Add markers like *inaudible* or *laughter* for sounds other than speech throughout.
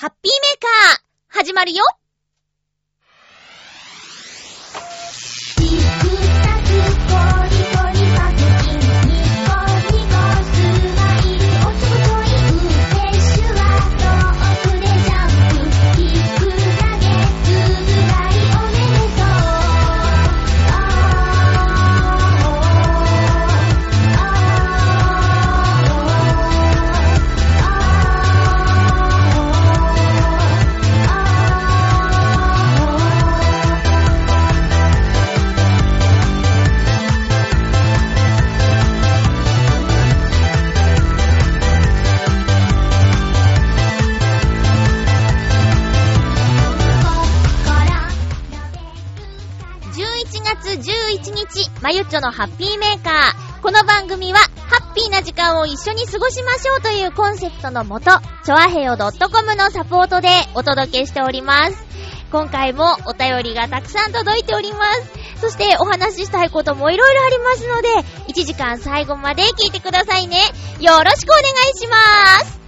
ハッピーメーカー、始まるよ。まゆっちょのハッピーメーカー。この番組は、ハッピーな時間を一緒に過ごしましょうというコンセプトのもと、ちょあへよ .com のサポートでお届けしております。今回もお便りがたくさん届いております。そしてお話ししたいこともいろいろありますので、1時間最後まで聞いてくださいね。よろしくお願いします。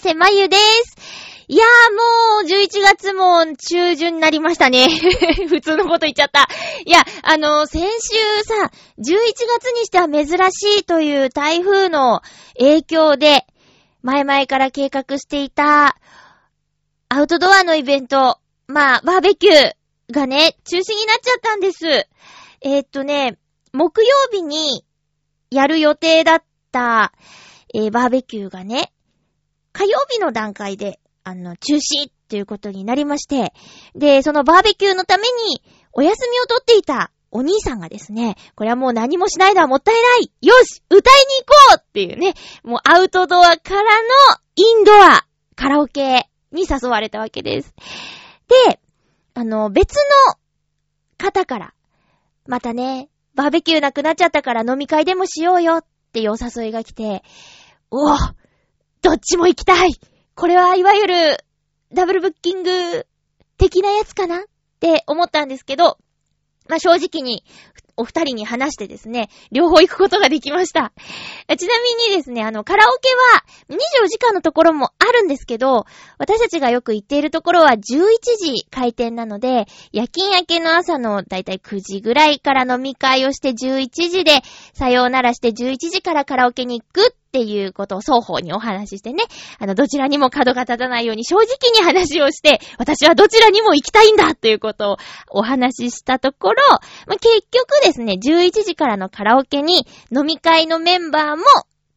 せまゆです。いやーもう、11月も中旬になりましたね。*laughs* 普通のこと言っちゃった。いや、あの、先週さ、11月にしては珍しいという台風の影響で、前々から計画していた、アウトドアのイベント、まあ、バーベキューがね、中止になっちゃったんです。えーっとね、木曜日にやる予定だった、えーバーベキューがね、火曜日の段階で、あの、中止っていうことになりまして、で、そのバーベキューのために、お休みを取っていたお兄さんがですね、これはもう何もしないのはもったいないよし歌いに行こうっていうね、もうアウトドアからのインドア、カラオケに誘われたわけです。で、あの、別の方から、またね、バーベキューなくなっちゃったから飲み会でもしようよっていうお誘いが来て、おぉどっちも行きたい。これはいわゆる、ダブルブッキング的なやつかなって思ったんですけど、まあ、正直に、お二人に話してですね、両方行くことができました。ちなみにですね、あの、カラオケは24時間のところもあるんですけど、私たちがよく行っているところは11時開店なので、夜勤明けの朝のだいたい9時ぐらいから飲み会をして11時で、さようならして11時からカラオケに行くっていうことを双方にお話ししてね、あの、どちらにも角が立たないように正直に話をして、私はどちらにも行きたいんだっていうことをお話ししたところ、まあ、結局ですね、11時からのカラオケに飲み会のメンバーも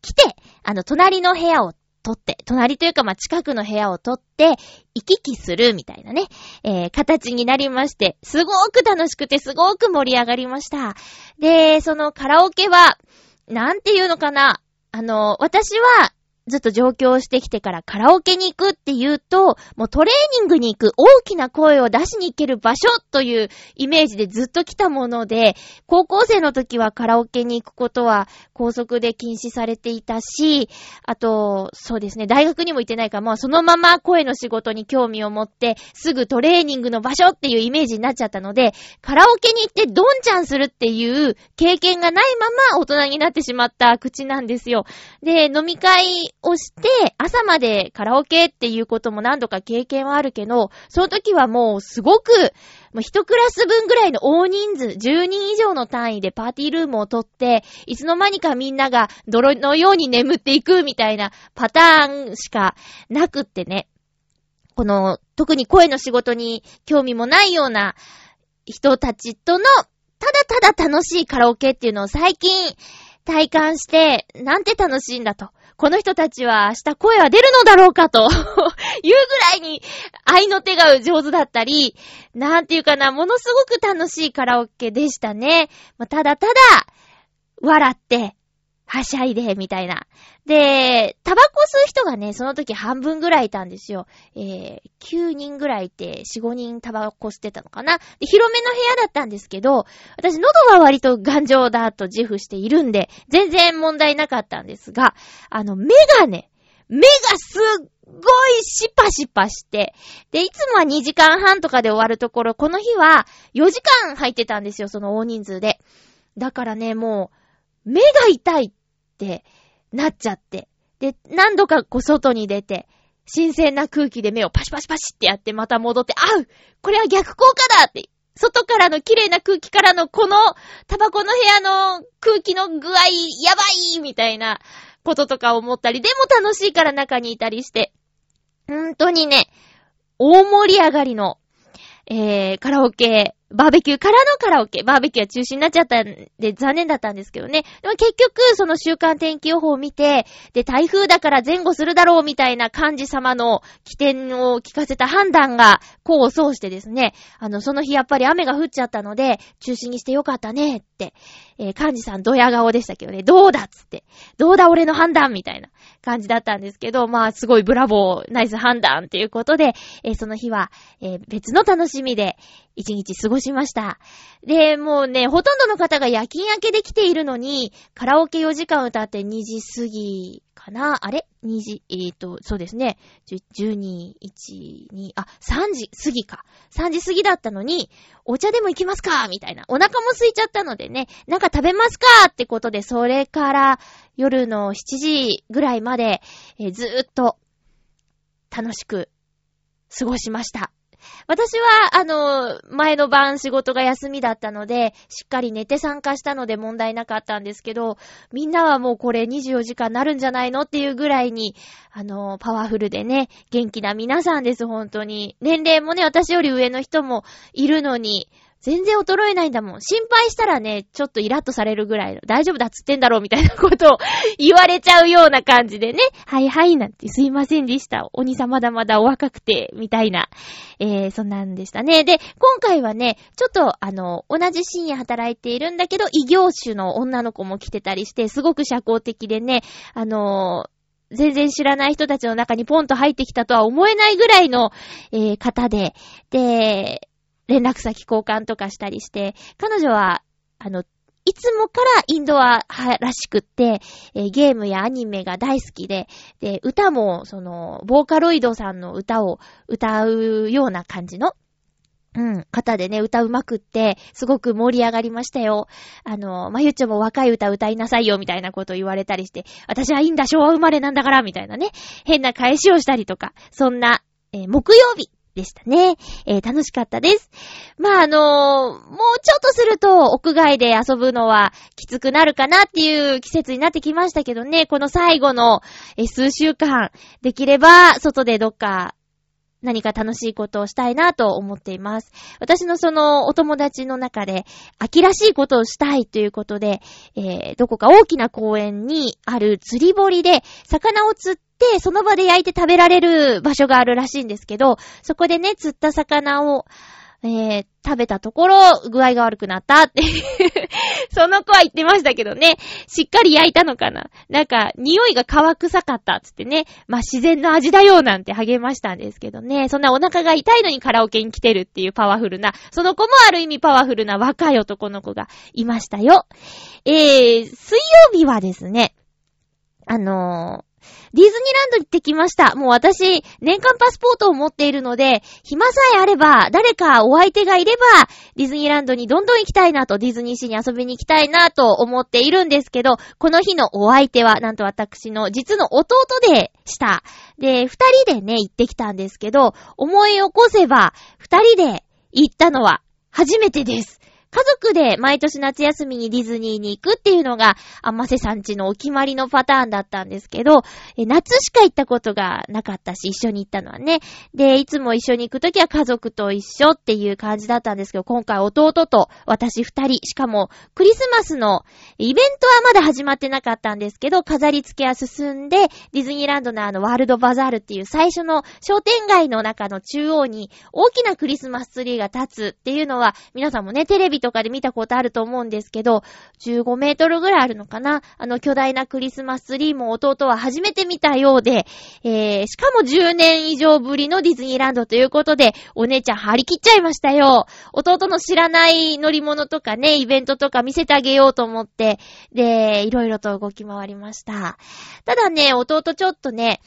来て、あの、隣の部屋を取って、隣というかま、近くの部屋を取って、行き来するみたいなね、えー、形になりまして、すごく楽しくてすごく盛り上がりました。で、そのカラオケは、なんていうのかな、あの、私は、ずっと上京してきてからカラオケに行くって言うと、もうトレーニングに行く大きな声を出しに行ける場所というイメージでずっと来たもので、高校生の時はカラオケに行くことは高速で禁止されていたし、あと、そうですね、大学にも行ってないから、まあそのまま声の仕事に興味を持って、すぐトレーニングの場所っていうイメージになっちゃったので、カラオケに行ってドンチャンするっていう経験がないまま大人になってしまった口なんですよ。で、飲み会をして、朝までカラオケっていうことも何度か経験はあるけど、その時はもうすごく、もう一クラス分ぐらいの大人数、10人以上の単位でパーティールームを取って、いつの間にかみんなが泥のように眠っていくみたいなパターンしかなくってね。この、特に声の仕事に興味もないような人たちとの、ただただ楽しいカラオケっていうのを最近体感して、なんて楽しいんだと。この人たちは明日声は出るのだろうかと *laughs* いうぐらいに愛の手が上手だったり、なんていうかな、ものすごく楽しいカラオケでしたね。ただただ、笑って、はしゃいで、みたいな。で、タバコ吸う人がね、その時半分ぐらいいたんですよ。えー、9人ぐらいいて、4、5人タバコ吸ってたのかな。で、広めの部屋だったんですけど、私喉は割と頑丈だと自負しているんで、全然問題なかったんですが、あの、目がね、目がすっごいシパシパして、で、いつもは2時間半とかで終わるところ、この日は4時間入ってたんですよ、その大人数で。だからね、もう、目が痛いなっちゃって。で、何度かこう外に出て、新鮮な空気で目をパシパシパシってやってまた戻って、あうこれは逆効果だって、外からの綺麗な空気からのこのタバコの部屋の空気の具合やばいみたいなこととか思ったり、でも楽しいから中にいたりして、本当にね、大盛り上がりの、えー、カラオケバーベキューからのカラオケ。バーベキューは中止になっちゃったんで残念だったんですけどね。でも結局、その週間天気予報を見て、で、台風だから前後するだろうみたいな幹事様の起点を聞かせた判断が、こうを奏してですね、あの、その日やっぱり雨が降っちゃったので、中止にしてよかったねって、えー、幹事さんドヤ顔でしたけどね、どうだっつって、どうだ俺の判断みたいな感じだったんですけど、まあ、すごいブラボー、ナイス判断っていうことで、えー、その日は、えー、別の楽しみで、一日過ごしました。で、もうね、ほとんどの方が夜勤明けで来ているのに、カラオケ4時間歌って2時過ぎかな？あれ ?2 時、えっ、ー、と、そうですね。12、1、2、あ、3時過ぎか。3時過ぎだったのに、お茶でも行きますかみたいな。お腹も空いちゃったのでね、なんか食べますかってことで、それから夜の7時ぐらいまで、えー、ずーっと楽しく過ごしました。私は、あの、前の晩仕事が休みだったので、しっかり寝て参加したので問題なかったんですけど、みんなはもうこれ24時間なるんじゃないのっていうぐらいに、あの、パワフルでね、元気な皆さんです、本当に。年齢もね、私より上の人もいるのに、全然衰えないんだもん。心配したらね、ちょっとイラッとされるぐらいの、大丈夫だっつってんだろうみたいなことを言われちゃうような感じでね、はいはいなんてすいませんでした。お兄さんまだまだお若くて、みたいな、えー、そんなんでしたね。で、今回はね、ちょっとあの、同じ深夜働いているんだけど、異業種の女の子も来てたりして、すごく社交的でね、あのー、全然知らない人たちの中にポンと入ってきたとは思えないぐらいの、えー、方で、で、連絡先交換とかしたりして、彼女は、あの、いつもからインドア派らしくって、えー、ゲームやアニメが大好きで、で、歌も、その、ボーカロイドさんの歌を歌うような感じの、うん、方でね、歌うまくって、すごく盛り上がりましたよ。あの、まゆっちょも若い歌歌いなさいよ、みたいなことを言われたりして、私はいいんだ、昭和生まれなんだから、みたいなね、変な返しをしたりとか、そんな、えー、木曜日でしたね。えー、楽しかったです。まあ、あのー、もうちょっとすると屋外で遊ぶのはきつくなるかなっていう季節になってきましたけどね、この最後の、数週間、できれば外でどっか何か楽しいことをしたいなと思っています。私のそのお友達の中で、秋らしいことをしたいということで、えー、どこか大きな公園にある釣り堀で魚を釣ってて、その場で焼いて食べられる場所があるらしいんですけど、そこでね、釣った魚を、えー、食べたところ、具合が悪くなったって *laughs* その子は言ってましたけどね。しっかり焼いたのかななんか、匂いが乾臭かったっつってね。まあ、自然の味だよなんて励ましたんですけどね。そんなお腹が痛いのにカラオケに来てるっていうパワフルな、その子もある意味パワフルな若い男の子がいましたよ。えー、水曜日はですね、あのーディズニーランドに行ってきました。もう私、年間パスポートを持っているので、暇さえあれば、誰かお相手がいれば、ディズニーランドにどんどん行きたいなと、ディズニーシーに遊びに行きたいなと思っているんですけど、この日のお相手は、なんと私の実の弟でした。で、二人でね、行ってきたんですけど、思い起こせば、二人で行ったのは初めてです。家族で毎年夏休みにディズニーに行くっていうのが、あませさんちのお決まりのパターンだったんですけど、夏しか行ったことがなかったし、一緒に行ったのはね。で、いつも一緒に行くときは家族と一緒っていう感じだったんですけど、今回弟と私二人、しかもクリスマスのイベントはまだ始まってなかったんですけど、飾り付けは進んで、ディズニーランドのあのワールドバザールっていう最初の商店街の中の中央に大きなクリスマスツリーが立つっていうのは、皆さんもね、テレビとかで見たことあると思うんですけど、15メートルぐらいあるのかなあの巨大なクリスマスツリーも弟は初めて見たようで、えー、しかも10年以上ぶりのディズニーランドということで、お姉ちゃん張り切っちゃいましたよ。弟の知らない乗り物とかね、イベントとか見せてあげようと思って、で、いろいろと動き回りました。ただね、弟ちょっとね、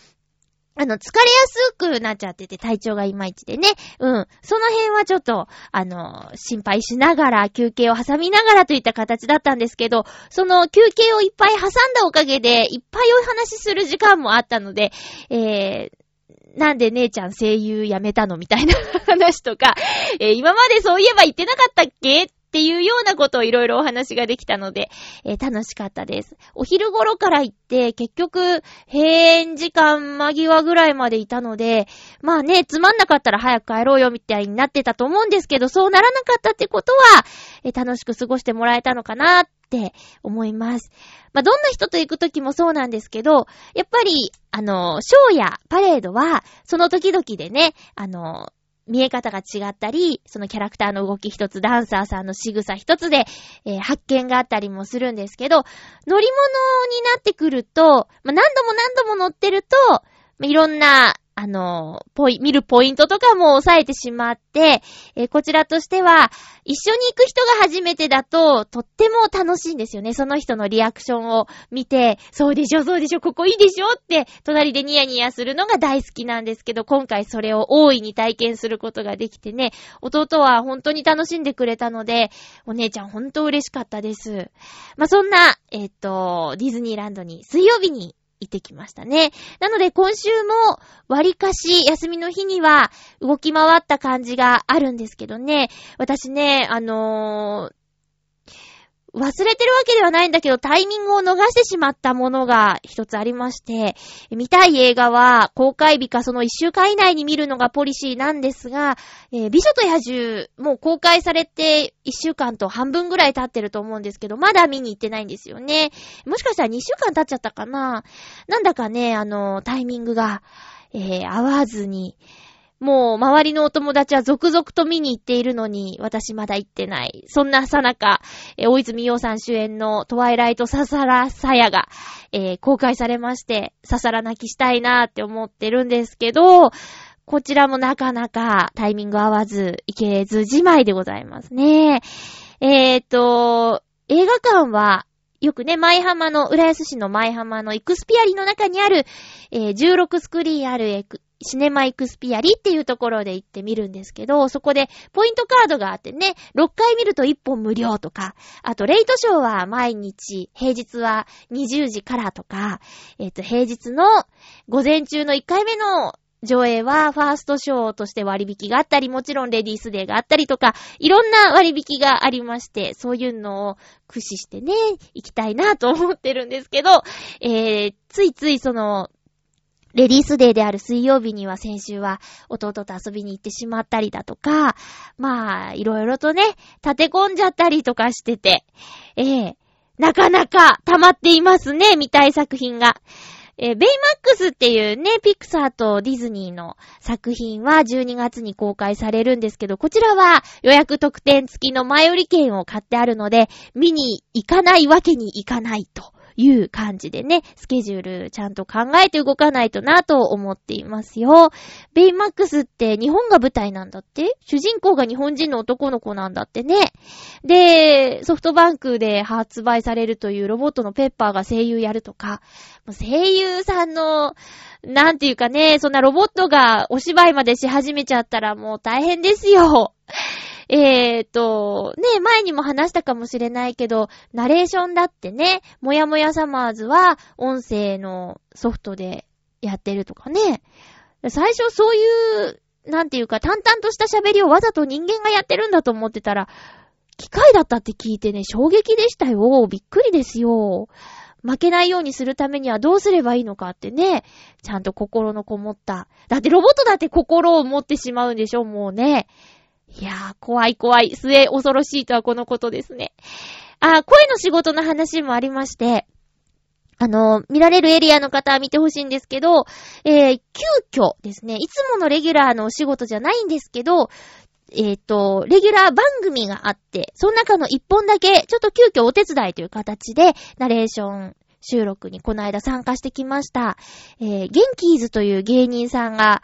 あの、疲れやすくなっちゃってて、体調がいまいちでね。うん。その辺はちょっと、あの、心配しながら、休憩を挟みながらといった形だったんですけど、その休憩をいっぱい挟んだおかげで、いっぱいお話しする時間もあったので、えー、なんで姉ちゃん声優辞めたのみたいな話とか、えー、今までそういえば言ってなかったっけっっていうようなことをいろいろお話ができたので、えー、楽しかったです。お昼頃から行って、結局、閉園時間間際ぐらいまでいたので、まあね、つまんなかったら早く帰ろうよみたいになってたと思うんですけど、そうならなかったってことは、えー、楽しく過ごしてもらえたのかなって思います。まあ、どんな人と行くときもそうなんですけど、やっぱり、あの、ショーやパレードは、その時々でね、あの、見え方が違ったり、そのキャラクターの動き一つ、ダンサーさんの仕草一つで、えー、発見があったりもするんですけど、乗り物になってくると、まあ、何度も何度も乗ってると、まあ、いろんなあの、ポイ、見るポイントとかも抑えてしまって、え、こちらとしては、一緒に行く人が初めてだと、とっても楽しいんですよね。その人のリアクションを見て、そうでしょ、そうでしょ、ここいいでしょって、隣でニヤニヤするのが大好きなんですけど、今回それを大いに体験することができてね、弟は本当に楽しんでくれたので、お姉ちゃん本当嬉しかったです。まあ、そんな、えっ、と、ディズニーランドに水曜日に行ってきましたね。なので今週も割かし休みの日には動き回った感じがあるんですけどね。私ね、あのー、忘れてるわけではないんだけど、タイミングを逃してしまったものが一つありまして、見たい映画は公開日かその一週間以内に見るのがポリシーなんですが、えー、美女と野獣、もう公開されて一週間と半分ぐらい経ってると思うんですけど、まだ見に行ってないんですよね。もしかしたら二週間経っちゃったかななんだかね、あの、タイミングが、えー、合わずに、もう周りのお友達は続々と見に行っているのに、私まだ行ってない。そんなさなか、え大泉洋さん主演のトワイライトササラサヤが、えー、公開されまして、ササラ泣きしたいなーって思ってるんですけど、こちらもなかなかタイミング合わず、行けずじまいでございますね。えーと、映画館は、よくね、舞浜の、浦安市の舞浜のエクスピアリの中にある、えー、16スクリーンある、シネマイクスピアリっていうところで行ってみるんですけど、そこでポイントカードがあってね、6回見ると1本無料とか、あとレイトショーは毎日、平日は20時からとか、えっ、ー、と、平日の午前中の1回目の上映はファーストショーとして割引があったり、もちろんレディースデーがあったりとか、いろんな割引がありまして、そういうのを駆使してね、行きたいなと思ってるんですけど、えー、ついついその、レディースデーである水曜日には先週は弟と遊びに行ってしまったりだとか、まあ、いろいろとね、立て込んじゃったりとかしてて、ええー、なかなか溜まっていますね、見たい作品が。えー、ベイマックスっていうね、ピクサーとディズニーの作品は12月に公開されるんですけど、こちらは予約特典付きの前売り券を買ってあるので、見に行かないわけにいかないという感じでね、スケジュールちゃんと考えて動かないとなと思っていますよ。ベイマックスって日本が舞台なんだって？主人公が日本人の男の子なんだってね。で、ソフトバンクで発売されるというロボットのペッパーが声優やるとか、声優さんの、なんていうかね、そんなロボットがお芝居までし始めちゃったらもう大変ですよ。えーと、ね、前にも話したかもしれないけど、ナレーションだってね、もやもやサマーズは音声のソフトでやってるとかね。最初そういう、なんていうか淡々とした喋りをわざと人間がやってるんだと思ってたら、機械だったって聞いてね、衝撃でしたよ。びっくりですよ。負けないようにするためにはどうすればいいのかってね、ちゃんと心のこもった。だってロボットだって心を持ってしまうんでしょ、もうね。いやー、怖い怖い。末恐ろしいとはこのことですね。あ、声の仕事の話もありまして、あの、見られるエリアの方は見てほしいんですけど、えー、急遽ですね、いつものレギュラーのお仕事じゃないんですけど、えっ、ー、と、レギュラー番組があって、その中の一本だけ、ちょっと急遽お手伝いという形で、ナレーション収録にこの間参加してきました。えー、ゲンキーズという芸人さんが、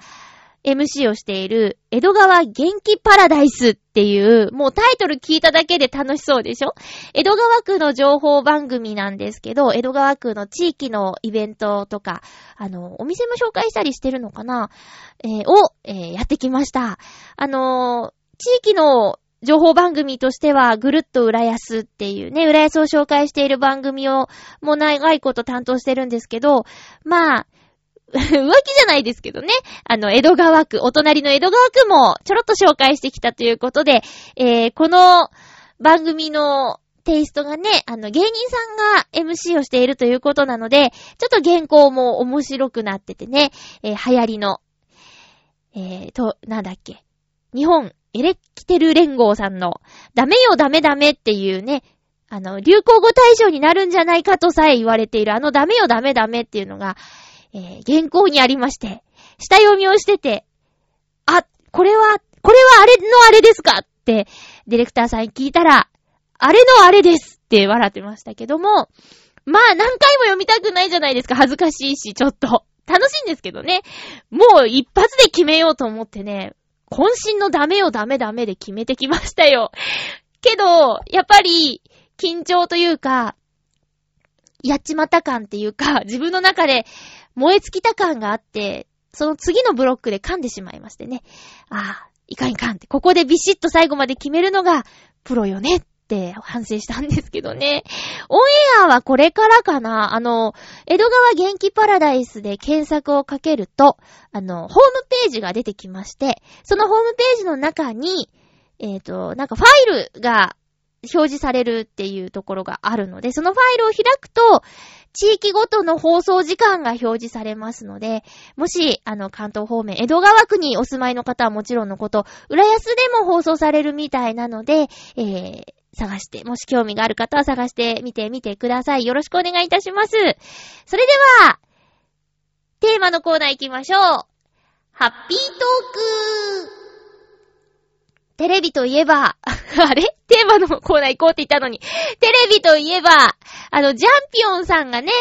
MC をしている、江戸川元気パラダイスっていう、もうタイトル聞いただけで楽しそうでしょ？江戸川区の情報番組なんですけど、江戸川区の地域のイベントとか、あの、お店も紹介したりしてるのかな？えー、を、えー、やってきました。あのー、地域の情報番組としては、ぐるっと浦安っていうね、浦安を紹介している番組を、もう長いこと担当してるんですけど、まあ、浮気じゃないですけどね。あの、江戸川区、お隣の江戸川区もちょろっと紹介してきたということで、えー、この番組のテイストがね、あの、芸人さんが MC をしているということなので、ちょっと原稿も面白くなっててね、えー、流行りの、えー、と、なんだっけ。日本エレキテル連合さんの、ダメよダメダメっていうね、あの、流行語大賞になるんじゃないかとさえ言われているあのダメよダメダメっていうのが、えー、原稿にありまして、下読みをしてて、あ、これは、これはあれのあれですかって、ディレクターさんに聞いたら、あれのあれですって笑ってましたけども、まあ何回も読みたくないじゃないですか。恥ずかしいし、ちょっと。楽しいんですけどね。もう一発で決めようと思ってね、渾身のダメよダメダメで決めてきましたよ。けど、やっぱり、緊張というか、やっちまった感っていうか、自分の中で燃え尽きた感があって、その次のブロックで噛んでしまいましてね。ああ、いかんいかんって。ここでビシッと最後まで決めるのが、プロよねって反省したんですけどね。オンエアはこれからかな。あの、江戸川元気パラダイスで検索をかけると、あの、ホームページが出てきまして、そのホームページの中に、えっ、ー、と、なんかファイルが表示されるっていうところがあるので、そのファイルを開くと、地域ごとの放送時間が表示されますので、もし、あの、関東方面、江戸川区にお住まいの方はもちろんのこと、浦安でも放送されるみたいなので、えー、探して、もし興味がある方は探してみてみてください。よろしくお願いいたします。それでは、テーマのコーナー行きましょう。ハッピートークテレビといえば、*laughs* あれ？テーマのコーナー行こうって言ったのに。テレビといえば、あの、ジャンピオンさんがね、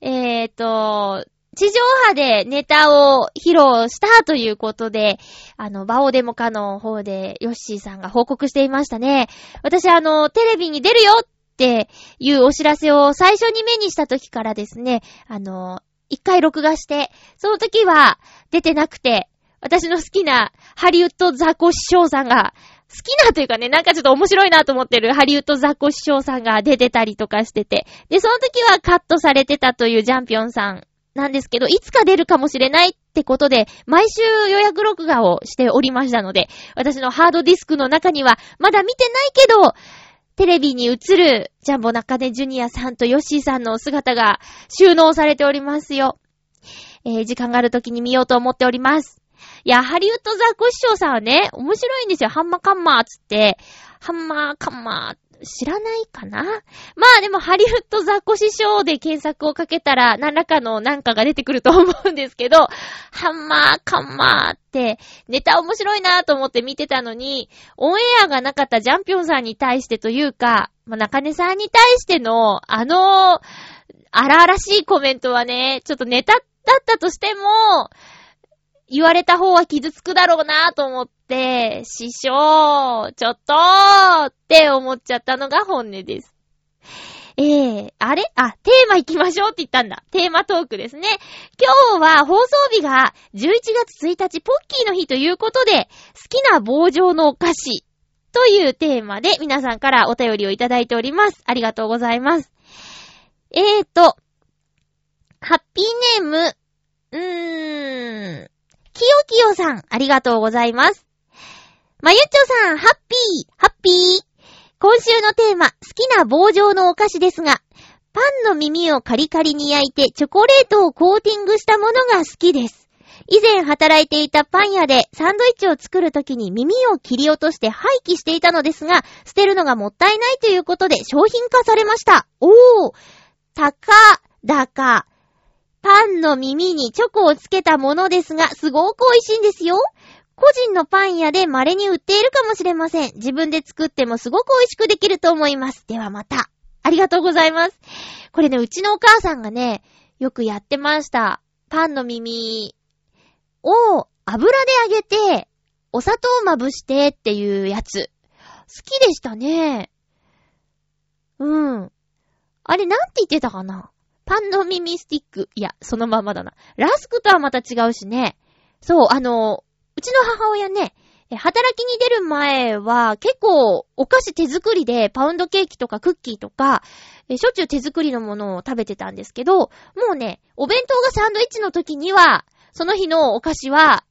えっ、ー、と、地上波でネタを披露したということで、あの、バオデモカの方でヨッシーさんが報告していましたね。私あの、テレビに出るよっていうお知らせを最初に目にした時からですね、あの、一回録画して、その時は出てなくて、私の好きなハリウッドザコ師匠さんが、好きなというかね、なんかちょっと面白いなと思ってるハリウッドザコ師匠さんが出てたりとかしてて、で、その時はカットされてたというジャンピオンさんなんですけど、いつか出るかもしれないってことで、毎週予約録画をしておりましたので、私のハードディスクの中には、まだ見てないけど、テレビに映るジャンボ中根ジュニアさんとヨッシーさんの姿が収納されておりますよ。えー、時間がある時に見ようと思っております。いや、ハリウッドザコシショウさんはね、面白いんですよ。ハンマーカンマーつって、ハンマーカンマー、知らないかな？まあでも、ハリウッドザコシショウで検索をかけたら、何らかのなんかが出てくると思うんですけど、ハンマーカンマーって、ネタ面白いなと思って見てたのに、オンエアがなかったジャンピョンさんに対してというか、まあ、中根さんに対しての、あの、荒々しいコメントはね、ちょっとネタだったとしても、言われた方は傷つくだろうなと思って、師匠、ちょっとって思っちゃったのが本音です。えー、あれ？あ、テーマ行きましょうって言ったんだ。テーマトークですね。今日は放送日が11月1日ポッキーの日ということで、好きな棒状のお菓子というテーマで皆さんからお便りをいただいております。ありがとうございます。えーと、ハッピーネーム、うーん、きよきよさん、ありがとうございます。まゆっちょさん、ハッピー、ハッピー。今週のテーマ、好きな棒状のお菓子ですが、パンの耳をカリカリに焼いてチョコレートをコーティングしたものが好きです。以前働いていたパン屋でサンドイッチを作るときに耳を切り落として廃棄していたのですが、捨てるのがもったいないということで商品化されました。おーたか、だか、パンの耳にチョコをつけたものですが、すごく美味しいんですよ。個人のパン屋で稀に売っているかもしれません。自分で作ってもすごく美味しくできると思います。ではまた。ありがとうございます。これね、うちのお母さんがね、よくやってました。パンの耳を油で揚げて、お砂糖をまぶしてっていうやつ。好きでしたね。うん。あれ、なんて言ってたかな？パンの耳スティック。いや、そのままだな。ラスクとはまた違うしね。そう、あの、うちの母親ね、働きに出る前は結構お菓子手作りでパウンドケーキとかクッキーとか、しょっちゅう手作りのものを食べてたんですけど、もうね、お弁当がサンドイッチの時には、その日のお菓子は、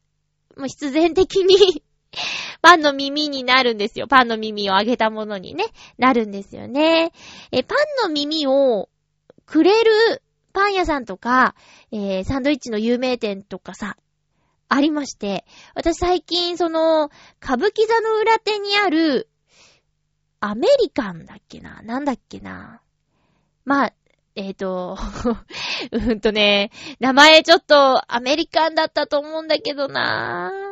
もう必然的に *laughs* パンの耳になるんですよ。パンの耳を揚げたものにね、なるんですよね。え、パンの耳をくれるパン屋さんとか、えー、サンドイッチの有名店とかさ、ありまして、私最近その、歌舞伎座の裏手にある、アメリカンだっけななんだっけな。まあ、えっ、ー、と、*laughs* うんとね、名前ちょっとアメリカンだったと思うんだけどな。ぁ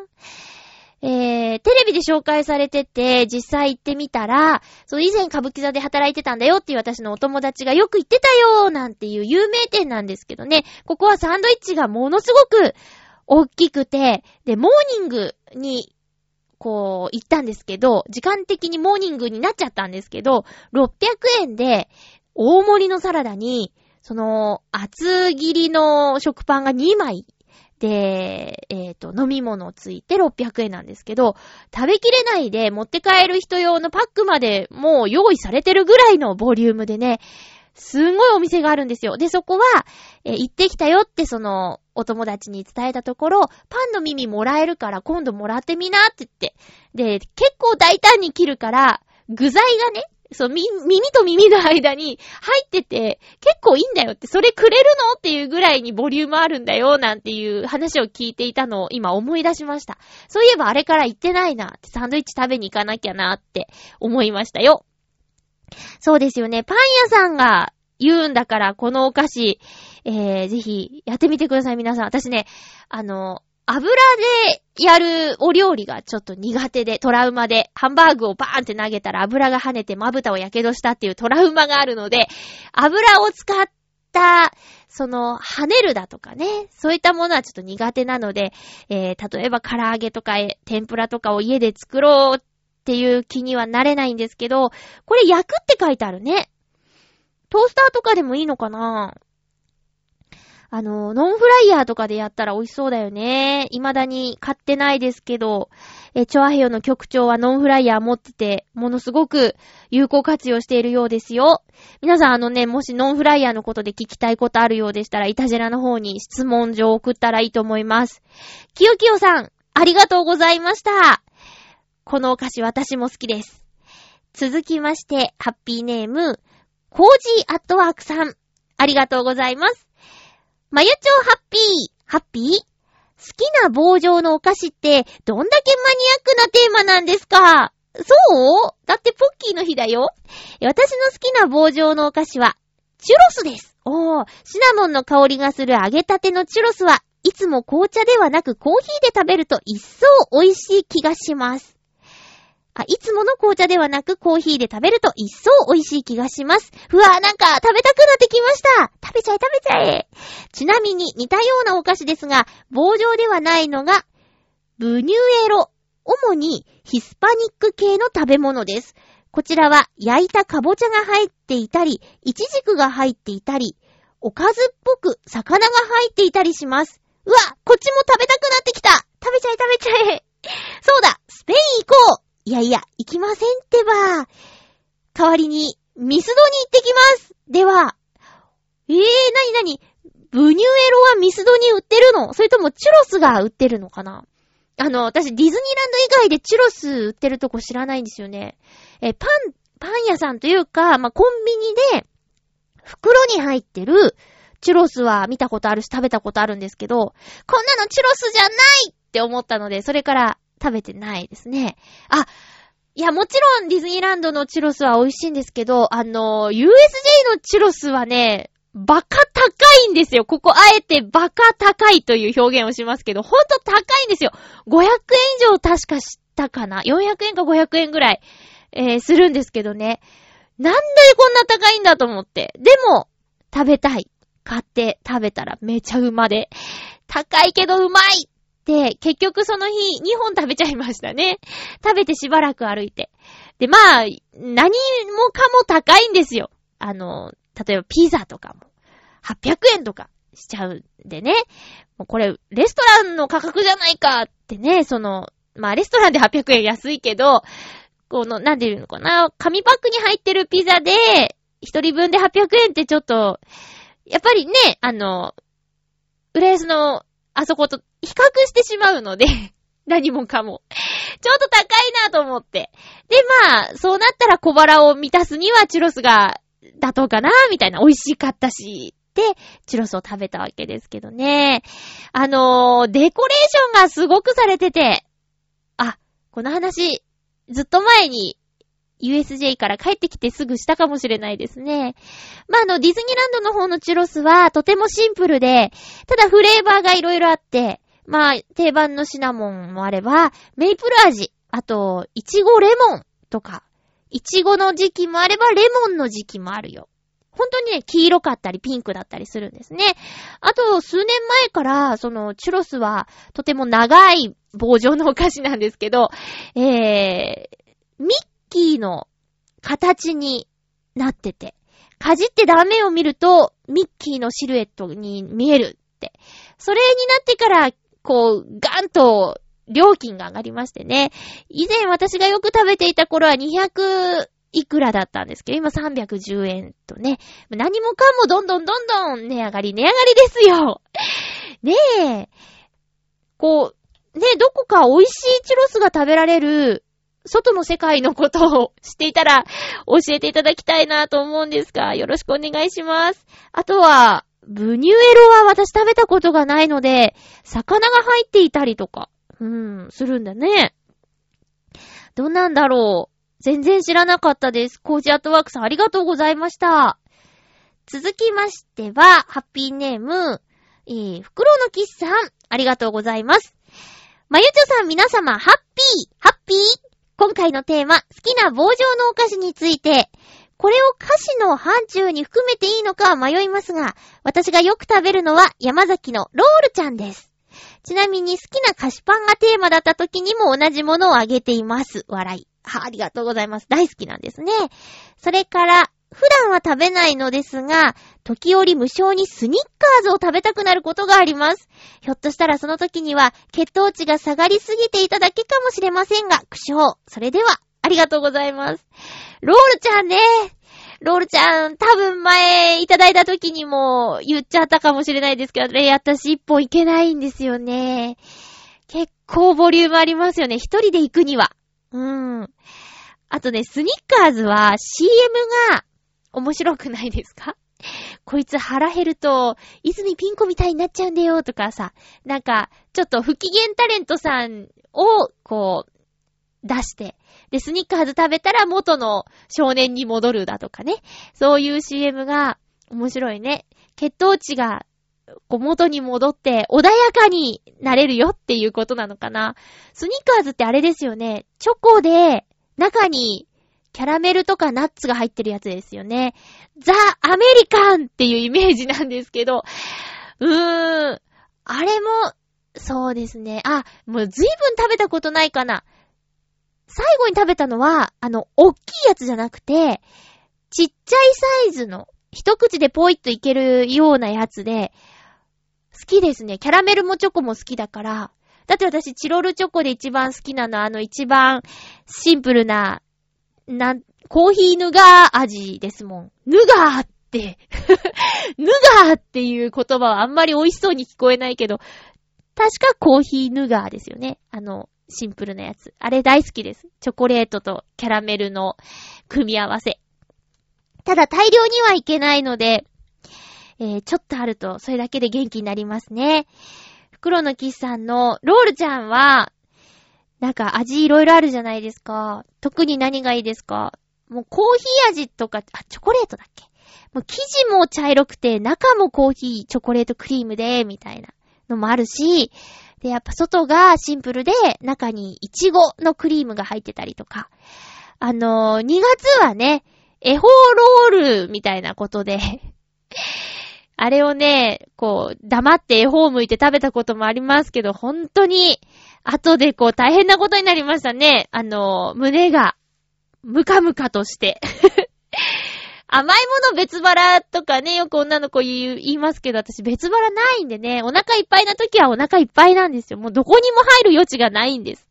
えー、テレビで紹介されてて、実際行ってみたら、そう、以前歌舞伎座で働いてたんだよっていう私のお友達がよく行ってたよなんていう有名店なんですけどね、ここはサンドイッチがものすごく大きくて、で、モーニングに、こう、行ったんですけど、時間的にモーニングになっちゃったんですけど、600円で、大盛りのサラダに、その、厚切りの食パンが2枚で、えっ、ー、と、飲み物ついて600円なんですけど、食べきれないで持って帰る人用のパックまでもう用意されてるぐらいのボリュームでね、すんごいお店があるんですよ。で、そこは、えー、行ってきたよってその、お友達に伝えたところ、パンの耳もらえるから今度もらってみなって言って。で、結構大胆に切るから、具材がね、そう、み、耳と耳の間に入ってて、結構いいんだよって、それくれるのっていうぐらいにボリュームあるんだよ、なんていう話を聞いていたのを今思い出しました。そういえばあれから行ってないなって、サンドイッチ食べに行かなきゃなって思いましたよ。そうですよね。パン屋さんが言うんだから、このお菓子、えー、ぜひやってみてください、皆さん。私ね、あの、油でやるお料理がちょっと苦手で、トラウマで、ハンバーグをバーンって投げたら油が跳ねてまぶたを火傷したっていうトラウマがあるので、油を使った、その、跳ねるだとかね、そういったものはちょっと苦手なので、えー、例えば唐揚げとか天ぷらとかを家で作ろうっていう気にはなれないんですけど、これ焼くって書いてあるね。トースターとかでもいいのかな？あの、ノンフライヤーとかでやったら美味しそうだよね。未だに買ってないですけど、え、チョアヘヨの局長はノンフライヤー持ってて、ものすごく有効活用しているようですよ。皆さんあのね、もしノンフライヤーのことで聞きたいことあるようでしたら、イタジェラの方に質問状を送ったらいいと思います。きよきよさん、ありがとうございました。このお菓子私も好きです。続きまして、ハッピーネーム、コージーアットワークさん。ありがとうございます。まゆちょハッピー、ハッピー？好きな棒状のお菓子って、どんだけマニアックなテーマなんですか？そう？だってポッキーの日だよ。私の好きな棒状のお菓子は、チュロスです。おー、シナモンの香りがする揚げたてのチュロスはいつも紅茶ではなくコーヒーで食べると一層美味しい気がします。あ、いつもの紅茶ではなくコーヒーで食べると一層美味しい気がします。うわなんか食べたくなってきました。食べちゃえ食べちゃえ。ちなみに似たようなお菓子ですが、棒状ではないのが、ブニュエロ。主にヒスパニック系の食べ物です。こちらは焼いたかぼちゃが入っていたり、イチジクが入っていたり、おかずっぽく魚が入っていたりします。うわこっちも食べたくなってきた食べちゃえ食べちゃえそうだスペイン行こういやいや、行きませんってば。代わりに、ミスドに行ってきますでは、えー、なになにブニュエロはミスドに売ってるの？それともチュロスが売ってるのかな？あの、私ディズニーランド以外でチュロス売ってるとこ知らないんですよね。え、パン、パン屋さんというか、まあ、コンビニで、袋に入ってる、チュロスは見たことあるし食べたことあるんですけど、こんなのチュロスじゃないって思ったので、それから食べてないですね。あ、いや、もちろんディズニーランドのチュロスは美味しいんですけど、あの、USJ のチュロスはね、バカ高いんですよ。ここあえてバカ高いという表現をしますけど、ほんと高いんですよ。500円以上確か知ったかな ?400 円か500円ぐらい、えー、するんですけどね。なんでこんな高いんだと思って。でも、食べたい。買って食べたらめちゃうまで。高いけどうまいで、結局その日2本食べちゃいましたね。食べてしばらく歩いて。で、まあ、何もかも高いんですよ。あの、例えばピザとかも。800円とかしちゃうんでね。もうこれ、レストランの価格じゃないかってね、その、まあレストランで800円安いけど、この、なんで言うのかな、紙パックに入ってるピザで、一人分で800円ってちょっと、やっぱりね、あの、浦安のあそこと比較してしまうので *laughs* 何もかも。ちょっと高いなと思って。で、まあ、そうなったら小腹を満たすにはチュロスが妥当かなみたいな。美味しかったし。で、チュロスを食べたわけですけどね。あのー、デコレーションがすごくされてて、あ、この話、ずっと前に USJ から帰ってきてすぐしたかもしれないですね。まあ、あの、ディズニーランドの方のチュロスはとてもシンプルで、ただフレーバーがいろいろあって、まあ、定番のシナモンもあれば、メイプル味、あと、イチゴレモンとか、イチゴの時期もあれば、レモンの時期もあるよ。本当にね、黄色かったりピンクだったりするんですね。あと、数年前から、その、チュロスは、とても長い棒状のお菓子なんですけど、えー、ミッキーの形になってて、かじって断面を見ると、ミッキーのシルエットに見えるって。それになってから、こう、ガンと料金が上がりましてね。以前私がよく食べていた頃は200いくらだったんですけど、今310円とね。何もかもどんどんどんどん値上がり、値上がりですよ。ねえ。こう、ねどこか美味しいチュロスが食べられる、外の世界のことを知っていたら教えていただきたいなと思うんですが、よろしくお願いします。あとは、ブニュエロは私食べたことがないので、魚が入っていたりとか、うん、するんだね。どうなんだろう。全然知らなかったです。コージアットワークさんありがとうございました。続きましては、ハッピーネーム、えー、フクロウのキスさん、ありがとうございます。まゆちょさん皆様、ハッピーハッピー今回のテーマ、好きな棒状のお菓子について、これを菓子の範疇に含めていいのか迷いますが、私がよく食べるのは山崎のロールちゃんです。ちなみに好きな菓子パンがテーマだった時にも同じものをあげています。笑い。はあ、りがとうございます。大好きなんですね。それから、普段は食べないのですが、時折無償にスニッカーズを食べたくなることがあります。ひょっとしたらその時には血糖値が下がりすぎていただけかもしれませんが、苦笑。それでは、ありがとうございます。ロールちゃんね。ロールちゃん、多分前いただいた時にも言っちゃったかもしれないですけどね、私一本いけないんですよね。結構ボリュームありますよね。一人で行くには。うーん。あとね、スニッカーズは CM が面白くないですか？こいつ腹減ると、泉ピン子みたいになっちゃうんだよとかさ、なんか、ちょっと不機嫌タレントさんを、こう、出して、で、スニッカーズ食べたら元の少年に戻るだとかね。そういう CM が面白いね。血糖値がこう元に戻って穏やかになれるよっていうことなのかな。スニッカーズってあれですよね。チョコで中に、キャラメルとかナッツが入ってるやつですよね。ザ・アメリカンっていうイメージなんですけど、うーん。あれも、そうですね。あ、もう随分食べたことないかな。最後に食べたのは、あの、おっきいやつじゃなくて、ちっちゃいサイズの、一口でポイッといけるようなやつで、好きですね。キャラメルもチョコも好きだから。だって私、チロルチョコで一番好きなのは、あの一番シンプルな、な、コーヒーヌガー味ですもん。ヌガーって、*laughs* ヌガーっていう言葉はあんまり美味しそうに聞こえないけど、確かコーヒーヌガーですよね。あの、シンプルなやつ。あれ大好きです。チョコレートとキャラメルの組み合わせ。ただ大量にはいけないので、えー、ちょっとあるとそれだけで元気になりますね。袋のキスさんのロールちゃんは、なんか味いろいろあるじゃないですか。特に何がいいですかもうコーヒー味とか、あ、チョコレートだっけもう生地も茶色くて、中もコーヒー、チョコレートクリームで、みたいなのもあるし、で、やっぱ外がシンプルで、中にイチゴのクリームが入ってたりとか。あのー、2月はね、エホーロールみたいなことであれをね、こう、黙って絵本を向いて食べたこともありますけど、本当に、後でこう大変なことになりましたね。あの、胸が、ムカムカとして *laughs* 甘いもの別腹とかね、よく女の子言いますけど、私別腹ないんでね、お腹いっぱいな時はお腹いっぱいなんですよ。もうどこにも入る余地がないんです。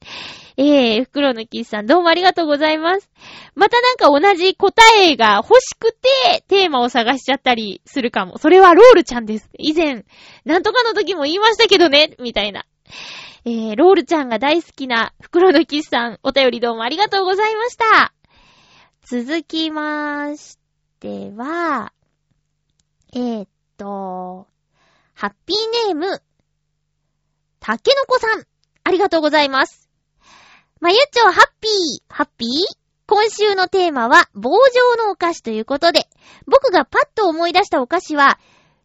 えー、袋のキスさん、どうもありがとうございます。またなんか同じ答えが欲しくて、テーマを探しちゃったりするかも。それはロールちゃんです。以前、なんとかの時も言いましたけどね、みたいな。えー、ロールちゃんが大好きな袋のキスさん、お便りどうもありがとうございました。続きましては、えー、っと、ハッピーネーム、たけのこさん、ありがとうございます。まゆっちょハッピー、ハッピー？今週のテーマは棒状のお菓子ということで、僕がパッと思い出したお菓子は、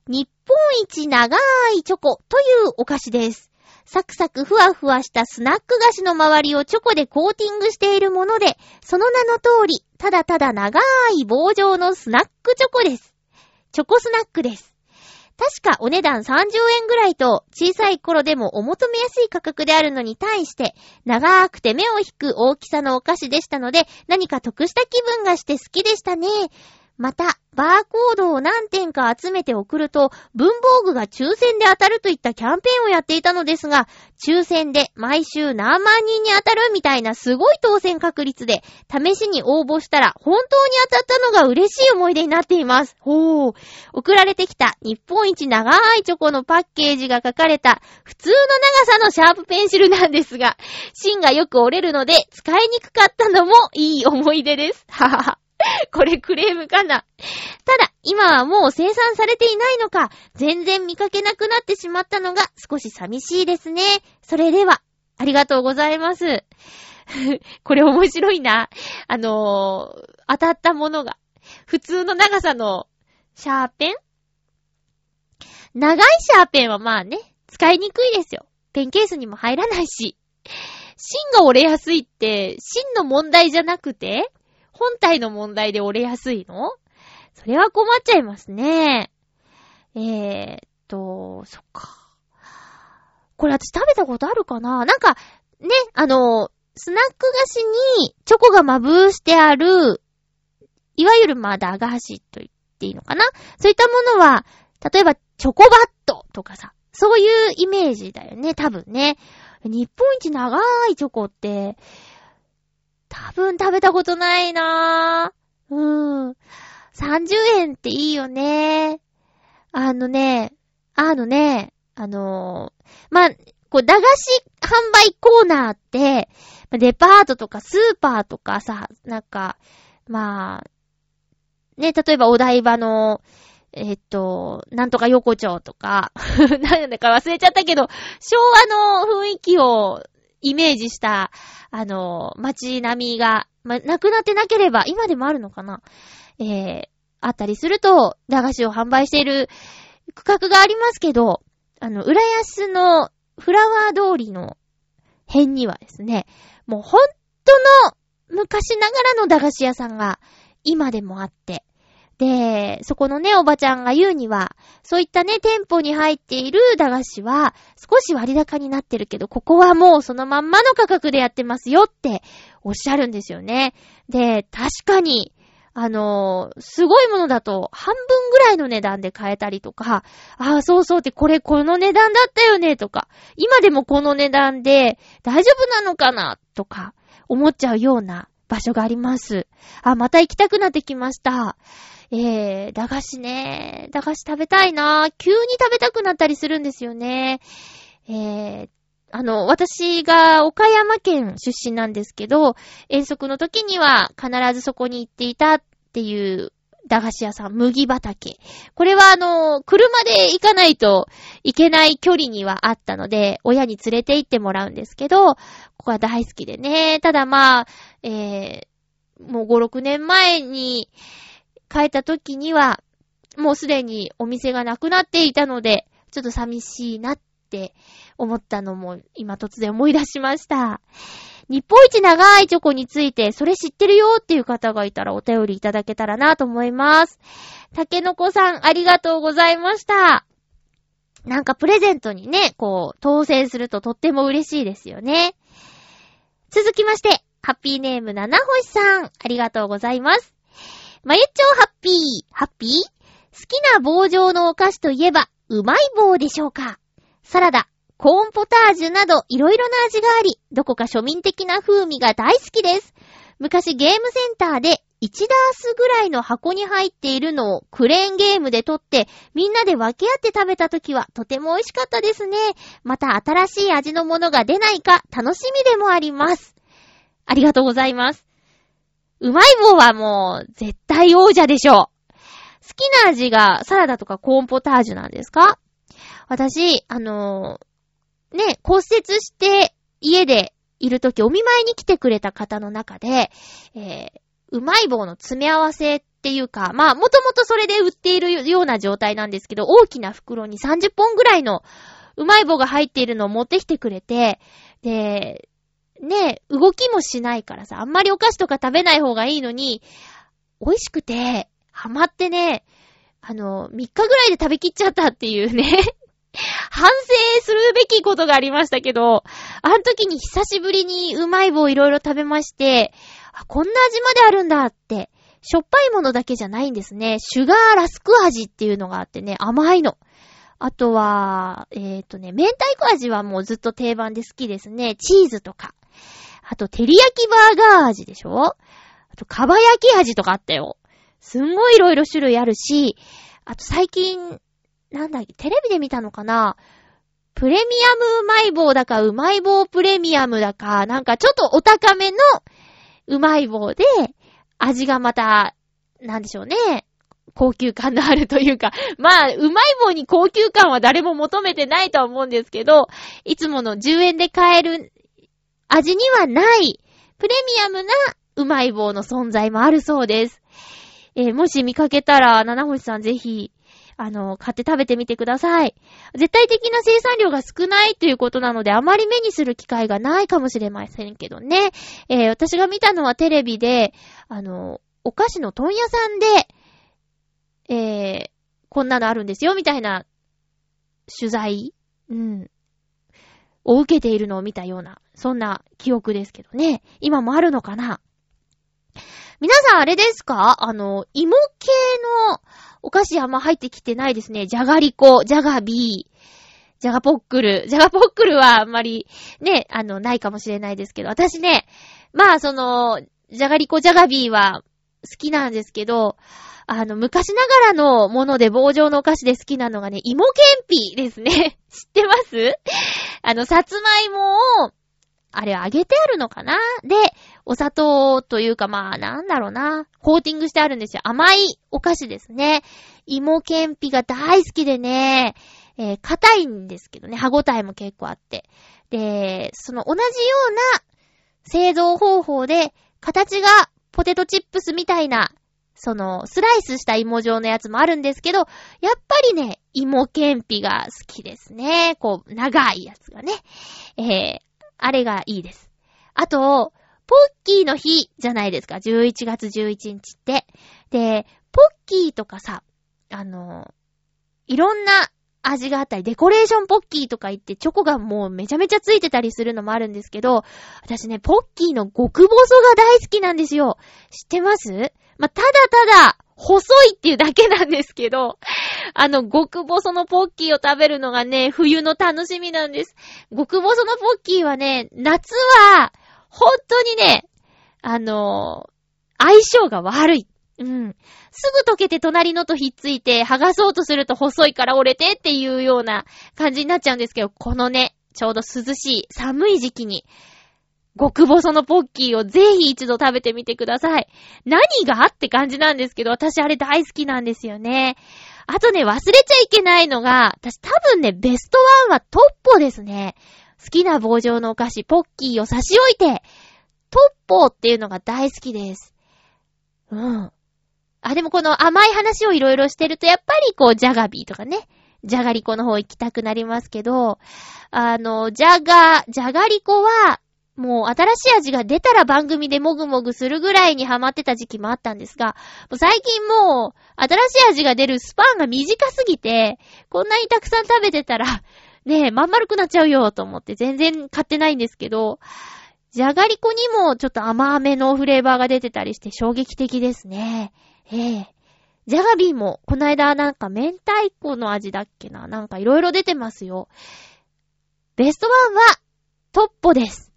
日本一長いチョコというお菓子です。サクサクふわふわしたスナック菓子の周りをチョコでコーティングしているもので、その名の通り、ただただ長い棒状のスナックチョコです。チョコスナックです。確かお値段30円ぐらいと小さい頃でもお求めやすい価格であるのに対して長くて目を引く大きさのお菓子でしたので何か得した気分がして好きでしたね。また、バーコードを何点か集めて送ると、文房具が抽選で当たるといったキャンペーンをやっていたのですが、抽選で毎週何万人に当たるみたいなすごい当選確率で、試しに応募したら本当に当たったのが嬉しい思い出になっています。ほー。送られてきた日本一長いチョコのパッケージが書かれた普通の長さのシャープペンシルなんですが、芯がよく折れるので使いにくかったのもいい思い出です。ははは。*laughs* これクレームかな。ただ、今はもう生産されていないのか、全然見かけなくなってしまったのが少し寂しいですね。それでは、ありがとうございます。*laughs* これ面白いな。あのー、当たったものが、普通の長さのシャーペン？長いシャーペンはまあね、使いにくいですよ。ペンケースにも入らないし。芯が折れやすいって、芯の問題じゃなくて、本体の問題で折れやすいの？それは困っちゃいますね。えーっと、そっか。これ私食べたことあるかな？なんか、ね、あの、スナック菓子にチョコがまぶしてある、いわゆるまあ駄菓子と言っていいのかな？そういったものは、例えばチョコバットとかさ、そういうイメージだよね、多分ね。日本一長いチョコって、多分食べたことないなぁ。うん。30円っていいよね。あのね、あのね、あのー、まあ、こう、駄菓子販売コーナーって、デパートとかスーパーとかさ、なんか、まあ、ね、例えばお台場の、えっと、なんとか横丁とか、*laughs* なんだか忘れちゃったけど、昭和の雰囲気をイメージした、あの、街並みが、ま、なくなってなければ、今でもあるのかな？えー、あったりすると、駄菓子を販売している区画がありますけど、あの、浦安のフラワー通りの辺にはですね、もうほんとの昔ながらの駄菓子屋さんが今でもあって、で、そこのね、おばちゃんが言うには、そういったね、店舗に入っている駄菓子は、少し割高になってるけど、ここはもうそのまんまの価格でやってますよっておっしゃるんですよね。で、確かに、あのー、すごいものだと半分ぐらいの値段で買えたりとか、ああ、そうそうってこれこの値段だったよねとか、今でもこの値段で大丈夫なのかなとか思っちゃうような場所があります。あ、また行きたくなってきました。えー、駄菓子ね。駄菓子食べたいな急に食べたくなったりするんですよね。えー、あの、私が岡山県出身なんですけど、遠足の時には必ずそこに行っていたっていう駄菓子屋さん、麦畑。これはあの、車で行かないといけない距離にはあったので、親に連れて行ってもらうんですけど、ここは大好きでね。ただまあ、えー、もう5、6年前に帰った時には、もうすでにお店がなくなっていたので、ちょっと寂しいなって思ったのも今突然思い出しました。日本一長いチョコについて、それ知ってるよっていう方がいたらお便りいただけたらなと思います。竹の子さん、ありがとうございました。なんかプレゼントにね、こう、当選するととっても嬉しいですよね。続きまして、ハッピーネーム七星さん、ありがとうございます。まゆっちょハッピー、ハッピー？好きな棒状のお菓子といえば、うまい棒でしょうか？サラダ、コーンポタージュなどいろいろな味があり、どこか庶民的な風味が大好きです。昔ゲームセンターで1ダースぐらいの箱に入っているのをクレーンゲームで取ってみんなで分け合って食べた時はとても美味しかったですね。また新しい味のものが出ないか楽しみでもあります。ありがとうございます。うまい棒はもう絶対王者でしょう。好きな味がサラダとかコーンポタージュなんですか？私、あのーね、骨折して家でいるときお見舞いに来てくれた方の中で、えー、うまい棒の詰め合わせっていうか、まあ、もともとそれで売っているような状態なんですけど、大きな袋に30本ぐらいのうまい棒が入っているのを持ってきてくれて、で、ね、動きもしないからさ、あんまりお菓子とか食べない方がいいのに、美味しくて、ハマってね、あの、3日ぐらいで食べきっちゃったっていうね *laughs* 反省するべきことがありましたけど、あの時に久しぶりにうまい棒いろいろ食べまして、あ、こんな味まであるんだって、しょっぱいものだけじゃないんですね。シュガーラスク味っていうのがあってね、甘いの。あとは、えっ、ー、とね、明太子味はもうずっと定番で好きですね。チーズとか。あと、照り焼きバーガー味でしょ？あと、かば焼き味とかあったよ。すんごいいろいろ種類あるし、あと最近、なんだっけ、テレビで見たのかな？プレミアムうまい棒だか、うまい棒プレミアムだか、なんかちょっとお高めのうまい棒で、味がまた、なんでしょうね。高級感のあるというか、まあ、うまい棒に高級感は誰も求めてないとは思うんですけど、いつもの10円で買える味にはない、プレミアムなうまい棒の存在もあるそうです。えー、もし見かけたら、七星さんぜひ、あの、買って食べてみてください。絶対的な生産量が少ないということなので、あまり目にする機会がないかもしれませんけどね。えー、私が見たのはテレビで、あの、お菓子の問屋さんで、えー、こんなのあるんですよ、みたいな取材、うん、を受けているのを見たような、そんな記憶ですけどね。今もあるのかな？皆さんあれですか？あの、芋系のお菓子あんま入ってきてないですね。じゃがりこ、じゃがビー、じゃがポックル。じゃがポックルはあんまりね、あの、ないかもしれないですけど、私ね、まあその、じゃがりこ、じゃがビーは好きなんですけど、あの、昔ながらのもので棒状のお菓子で好きなのがね、芋けんぴですね。*laughs* 知ってます？あの、さつまいもを、あれ揚げてあるのかな？で、お砂糖というかまあなんだろうな。コーティングしてあるんですよ。甘いお菓子ですね。芋けんぴが大好きでね、えー、硬いんですけどね、歯ごたえも結構あって。で、その同じような製造方法で、形がポテトチップスみたいな、その、スライスした芋状のやつもあるんですけど、やっぱりね、芋けんぴが好きですね。こう、長いやつがね。えー、あれがいいです。あと、ポッキーの日じゃないですか。11月11日って。で、ポッキーとかさ、あの、いろんな味があったり、デコレーションポッキーとか言って、チョコがもうめちゃめちゃついてたりするのもあるんですけど、私ね、ポッキーの極細が大好きなんですよ。知ってます？まあ、ただただ、細いっていうだけなんですけど、*laughs* あの、極細のポッキーを食べるのがね、冬の楽しみなんです。極細のポッキーはね、夏は、本当にね、あのー、相性が悪い。うん。すぐ溶けて隣のとひっついて、剥がそうとすると細いから折れてっていうような感じになっちゃうんですけど、このね、ちょうど涼しい寒い時期に、極細のポッキーをぜひ一度食べてみてください。何がって感じなんですけど、私あれ大好きなんですよね。あとね、忘れちゃいけないのが、私多分ね、ベストワンはトッポですね。好きな棒状のお菓子、ポッキーを差し置いて、トッポっていうのが大好きです。うん。あ、でもこの甘い話をいろいろしてると、やっぱりこう、ジャガビーとかね、ジャガリコの方行きたくなりますけど、あの、ジャガ、ジャガリコは、もう新しい味が出たら番組でもぐもぐするぐらいにハマってた時期もあったんですが、最近もう新しい味が出るスパンが短すぎて、こんなにたくさん食べてたら、ねえ、まん丸くなっちゃうよと思って全然買ってないんですけど、じゃがりこにもちょっと甘めのフレーバーが出てたりして衝撃的ですね。ええジャガビーも、この間なんか明太子の味だっけな？なんかいろいろ出てますよ。ベストワンは、トッポです。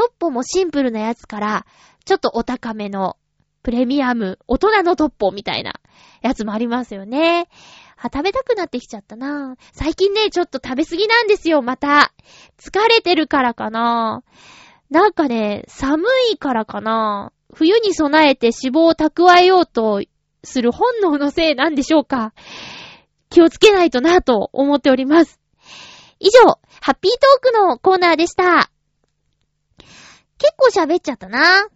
トッポもシンプルなやつから、ちょっとお高めの、プレミアム、大人のトッポみたいなやつもありますよね。あ、食べたくなってきちゃったな。最近ね、ちょっと食べすぎなんですよ、また。疲れてるからかな。なんかね、寒いからかな。冬に備えて脂肪を蓄えようとする本能のせいなんでしょうか。気をつけないとなと思っております。以上、ハッピートークのコーナーでした。結構喋っちゃったな。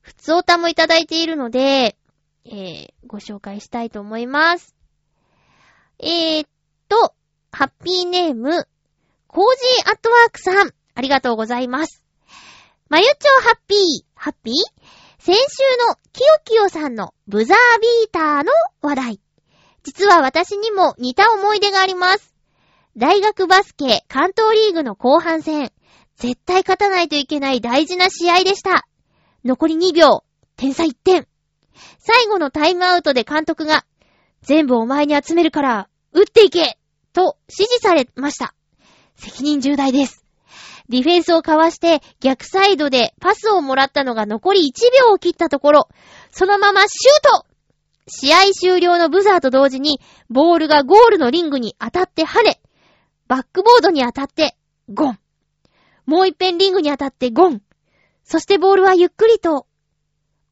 ふつおたもいただいているので、えー、ご紹介したいと思います。えー、っと、ハッピーネーム、コージーアットワークさん、ありがとうございます。まゆちょハッピー、ハッピー？先週のキヨキヨさんのブザービーターの話題。実は私にも似た思い出があります。大学バスケ関東リーグの後半戦、絶対勝たないといけない大事な試合でした。残り2秒、点差1点。最後のタイムアウトで監督が、全部お前に集めるから、打っていけと指示されました。責任重大です。ディフェンスをかわして逆サイドでパスをもらったのが残り1秒を切ったところ、そのままシュート試合終了のブザーと同時に、ボールがゴールのリングに当たって跳ね、バックボードに当たって、ゴン。もう一遍リングに当たってゴン。そしてボールはゆっくりと、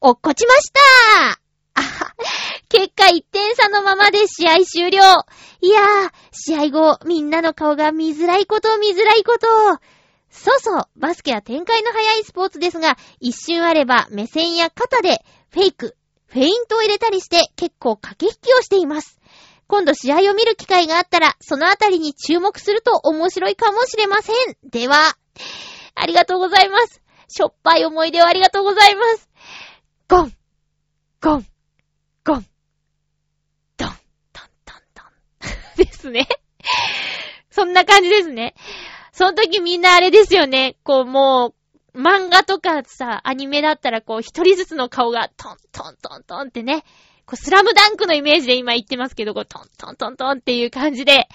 落っこちましたあは、結果1点差のままで試合終了。いやー、試合後、みんなの顔が見づらいこと見づらいこと。そうそう、バスケは展開の早いスポーツですが、一瞬あれば目線や肩でフェイク、フェイントを入れたりして結構駆け引きをしています。今度試合を見る機会があったら、そのあたりに注目すると面白いかもしれません。では、ありがとうございます。しょっぱい思い出をありがとうございます。ゴンゴンゴンドン、ドン、ドン、ドン。*laughs* ですね。そんな感じですね。その時みんなあれですよね。こうもう、漫画とかさ、アニメだったらこう一人ずつの顔がトントントントンってね。こうスラムダンクのイメージで今言ってますけど、こうトントントントンっていう感じで、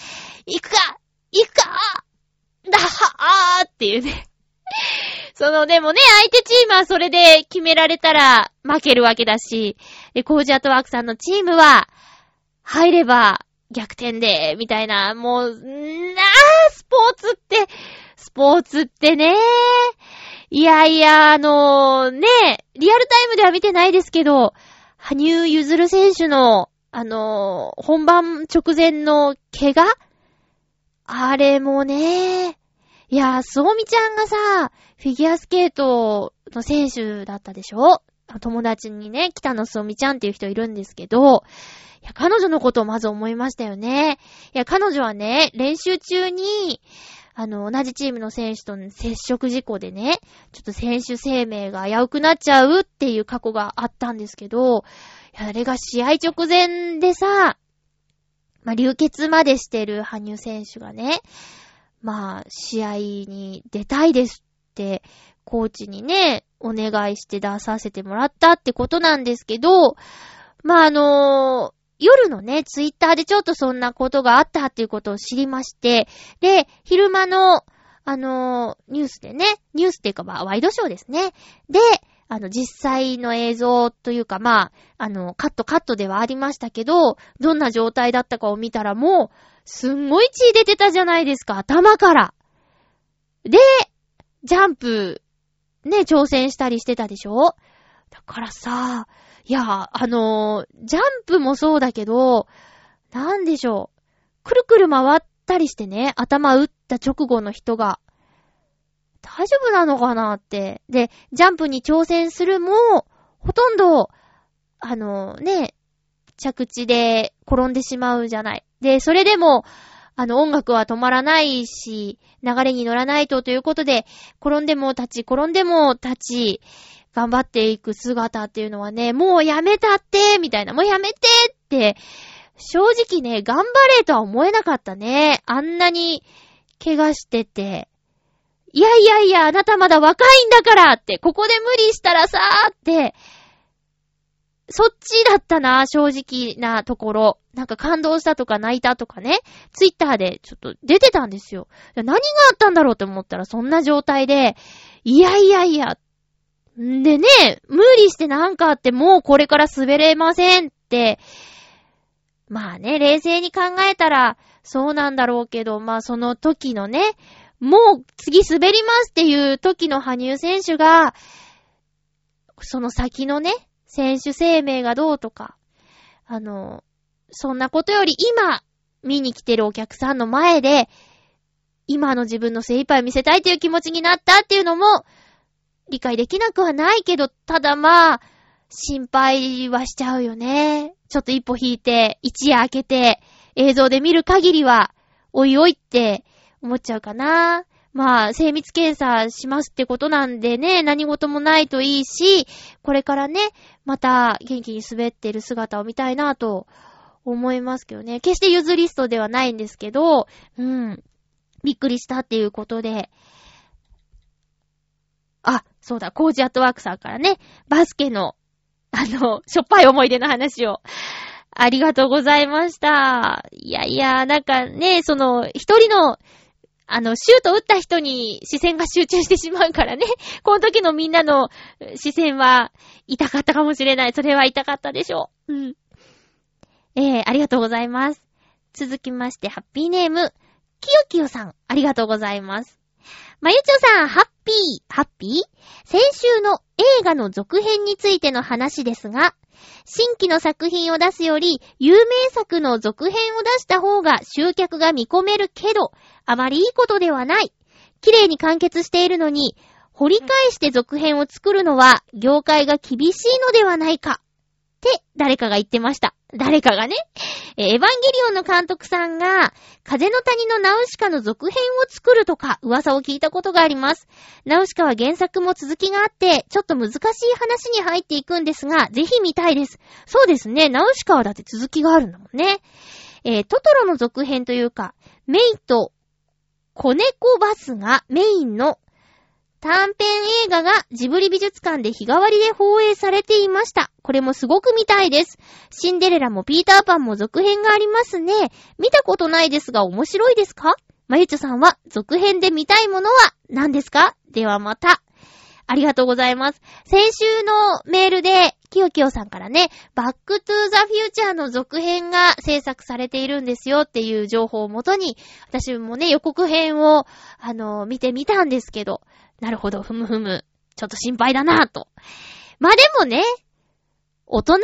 行くか行くかだはあーっていうね。*laughs* その、でもね、相手チームはそれで決められたら負けるわけだし、で、コージアトワークさんのチームは、入れば逆転で、みたいな、もう、なー、スポーツって、スポーツってねいやいや、あのー、ねリアルタイムでは見てないですけど、羽生結弦選手の、あのー、本番直前の怪我あれもね、いや、すおみちゃんがさ、フィギュアスケートの選手だったでしょ？友達にね、北野すおみちゃんっていう人いるんですけど、いや、彼女のことをまず思いましたよね。いや、彼女はね、練習中に、あの、同じチームの選手との接触事故でね、ちょっと選手生命が危うくなっちゃうっていう過去があったんですけど、いや、あれが試合直前でさ、まあ、流血までしてる羽生選手がね、まあ、試合に出たいですって、コーチにね、お願いして出させてもらったってことなんですけど、まあ、あのー、夜のね、ツイッターでちょっとそんなことがあったっていうことを知りまして、で、昼間の、あのー、ニュースでね、ニュースっていうかまあ、ワイドショーですね。で、あの、実際の映像というか、まあ、あの、カットカットではありましたけど、どんな状態だったかを見たらもう、すんごい血出てたじゃないですか、頭から。で、ジャンプ、ね、挑戦したりしてたでしょ？だからさ、いや、あのー、ジャンプもそうだけど、なんでしょう。くるくる回ったりしてね、頭打った直後の人が、大丈夫なのかなって。で、ジャンプに挑戦するも、ほとんど、あのね、着地で転んでしまうじゃない。で、それでも、あの、音楽は止まらないし、流れに乗らないとということで、転んでも立ち、転んでも立ち、頑張っていく姿っていうのはね、もうやめたって、みたいな、もうやめてって、正直ね、頑張れとは思えなかったね。あんなに、怪我してて。いやいやいや、あなたまだ若いんだからって、ここで無理したらさーって、そっちだったな、正直なところ。なんか感動したとか泣いたとかね、ツイッターでちょっと出てたんですよ。何があったんだろうって思ったらそんな状態で、いやいやいや。んでね、無理してなんかあってもうこれから滑れませんって、まあね、冷静に考えたらそうなんだろうけど、まあその時のね、もう次滑りますっていう時の羽生選手が、その先のね、選手生命がどうとか、あの、そんなことより今、見に来てるお客さんの前で、今の自分の精一杯を見せたいという気持ちになったっていうのも、理解できなくはないけど、ただまあ、心配はしちゃうよね。ちょっと一歩引いて、一夜明けて、映像で見る限りは、おいおいって思っちゃうかな。まあ、精密検査しますってことなんでね、何事もないといいし、これからね、また元気に滑ってる姿を見たいなと思いますけどね。決して譲りストではないんですけど、うん。びっくりしたっていうことで。あ、そうだ、コージアットワークさんからね、バスケの、あの、しょっぱい思い出の話を。ありがとうございました。いやいや、なんかね、その、一人のあの、シュート打った人に視線が集中してしまうからね。*laughs* この時のみんなの視線は痛かったかもしれない。それは痛かったでしょう。うん。えー、ありがとうございます。続きまして、ハッピーネーム、きよきよさん、ありがとうございます。まゆちょさん、ハッピー、ハッピー？先週の映画の続編についての話ですが、新規の作品を出すより、有名作の続編を出した方が集客が見込めるけど、あまりいいことではない。綺麗に完結しているのに、掘り返して続編を作るのは、業界が厳しいのではないか。って誰かが言ってました。誰かがね。エヴァンゲリオンの監督さんが、風の谷のナウシカの続編を作るとか噂を聞いたことがあります。ナウシカは原作も続きがあって、ちょっと難しい話に入っていくんですが、ぜひ見たいです。そうですね。ナウシカはだって続きがあるんだもんね。えー、トトロの続編というか、メイと子猫バスがメインの短編映画がジブリ美術館で日替わりで放映されていました。これもすごく見たいです。シンデレラもピーターパンも続編がありますね。見たことないですが面白いですか？まゆちょさんは続編で見たいものは何ですか？ではまた。ありがとうございます。先週のメールで、きよきよさんからね、バックトゥーザフューチャーの続編が制作されているんですよっていう情報をもとに、私もね、予告編を、あの、見てみたんですけど、なるほど、ふむふむ。ちょっと心配だなぁと。まあ、でもね、大人が、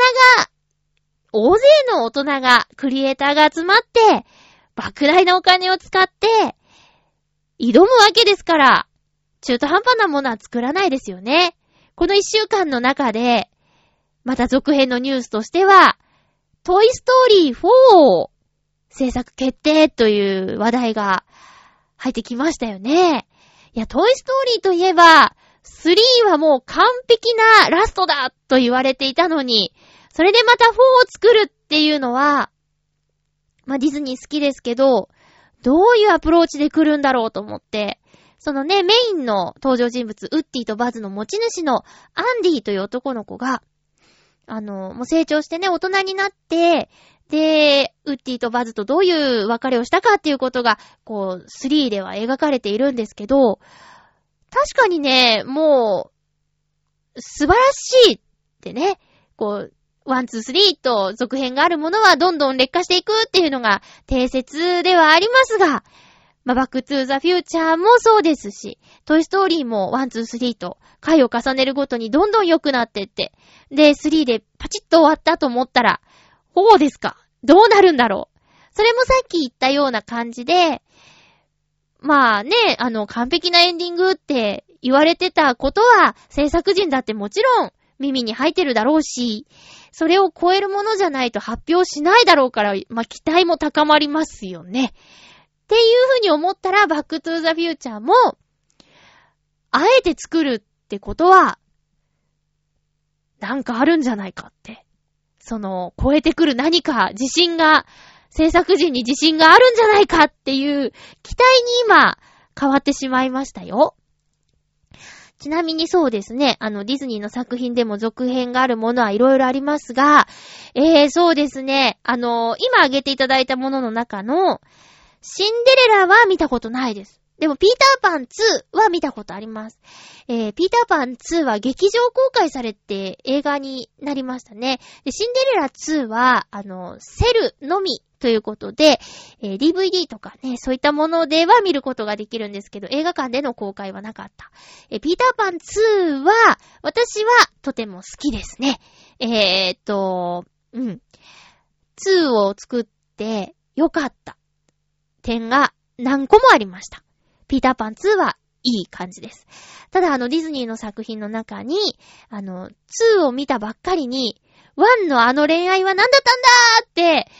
大勢の大人が、クリエイターが集まって、莫大なお金を使って、挑むわけですから、中途半端なものは作らないですよね。この一週間の中で、また続編のニュースとしては、トイストーリー4を制作決定という話題が入ってきましたよね。いや、トイストーリーといえば、3はもう完璧なラストだと言われていたのに、それでまた4を作るっていうのは、まあ、ディズニー好きですけど、どういうアプローチで来るんだろうと思って、そのね、メインの登場人物、ウッディとバズの持ち主のアンディという男の子が、あの、もう成長してね、大人になって、で、ウッディとバズとどういう別れをしたかっていうことが、こう、3では描かれているんですけど、確かにね、もう、素晴らしいってね、こう、 one、two、three と続編があるものはどんどん劣化していくっていうのが定説ではありますが、まあ、バックトゥーザフューチャーもそうですし、トイストーリーも one、two、three と回を重ねるごとにどんどん良くなってって、で、 three でパチッと終わったと思ったら、うですか？どうなるんだろう？それもさっき言ったような感じで、まあね、あの、完璧なエンディングって言われてたことは、制作陣だってもちろん耳に入ってるだろうし、それを超えるものじゃないと発表しないだろうから、まあ、期待も高まりますよね。っていうふうに思ったら、バックトゥーザフューチャーも、あえて作るってことは、なんかあるんじゃないかって。その、超えてくる何か、自信が、制作陣に自信があるんじゃないかっていう期待に今、変わってしまいましたよ。ちなみにそうですね、あの、ディズニーの作品でも続編があるものはいろいろありますが、えー、そうですね、あの今挙げていただいたものの中の、シンデレラは見たことないです。でも、ピーターパン2は見たことあります。えー、ピーターパン2は劇場公開されて映画になりましたね。で、シンデレラ2は、あの、セルのみということで、えー、DVD とかね、そういったものでは見ることができるんですけど、映画館での公開はなかった。えー、ピーターパン2は、私はとても好きですね。えー、っと、うん。2を作ってよかった点が何個もありました。ピーターパン2はいい感じです。ただあのディズニーの作品の中に、あの、2を見たばっかりに、1のあの恋愛は何だったんだーって、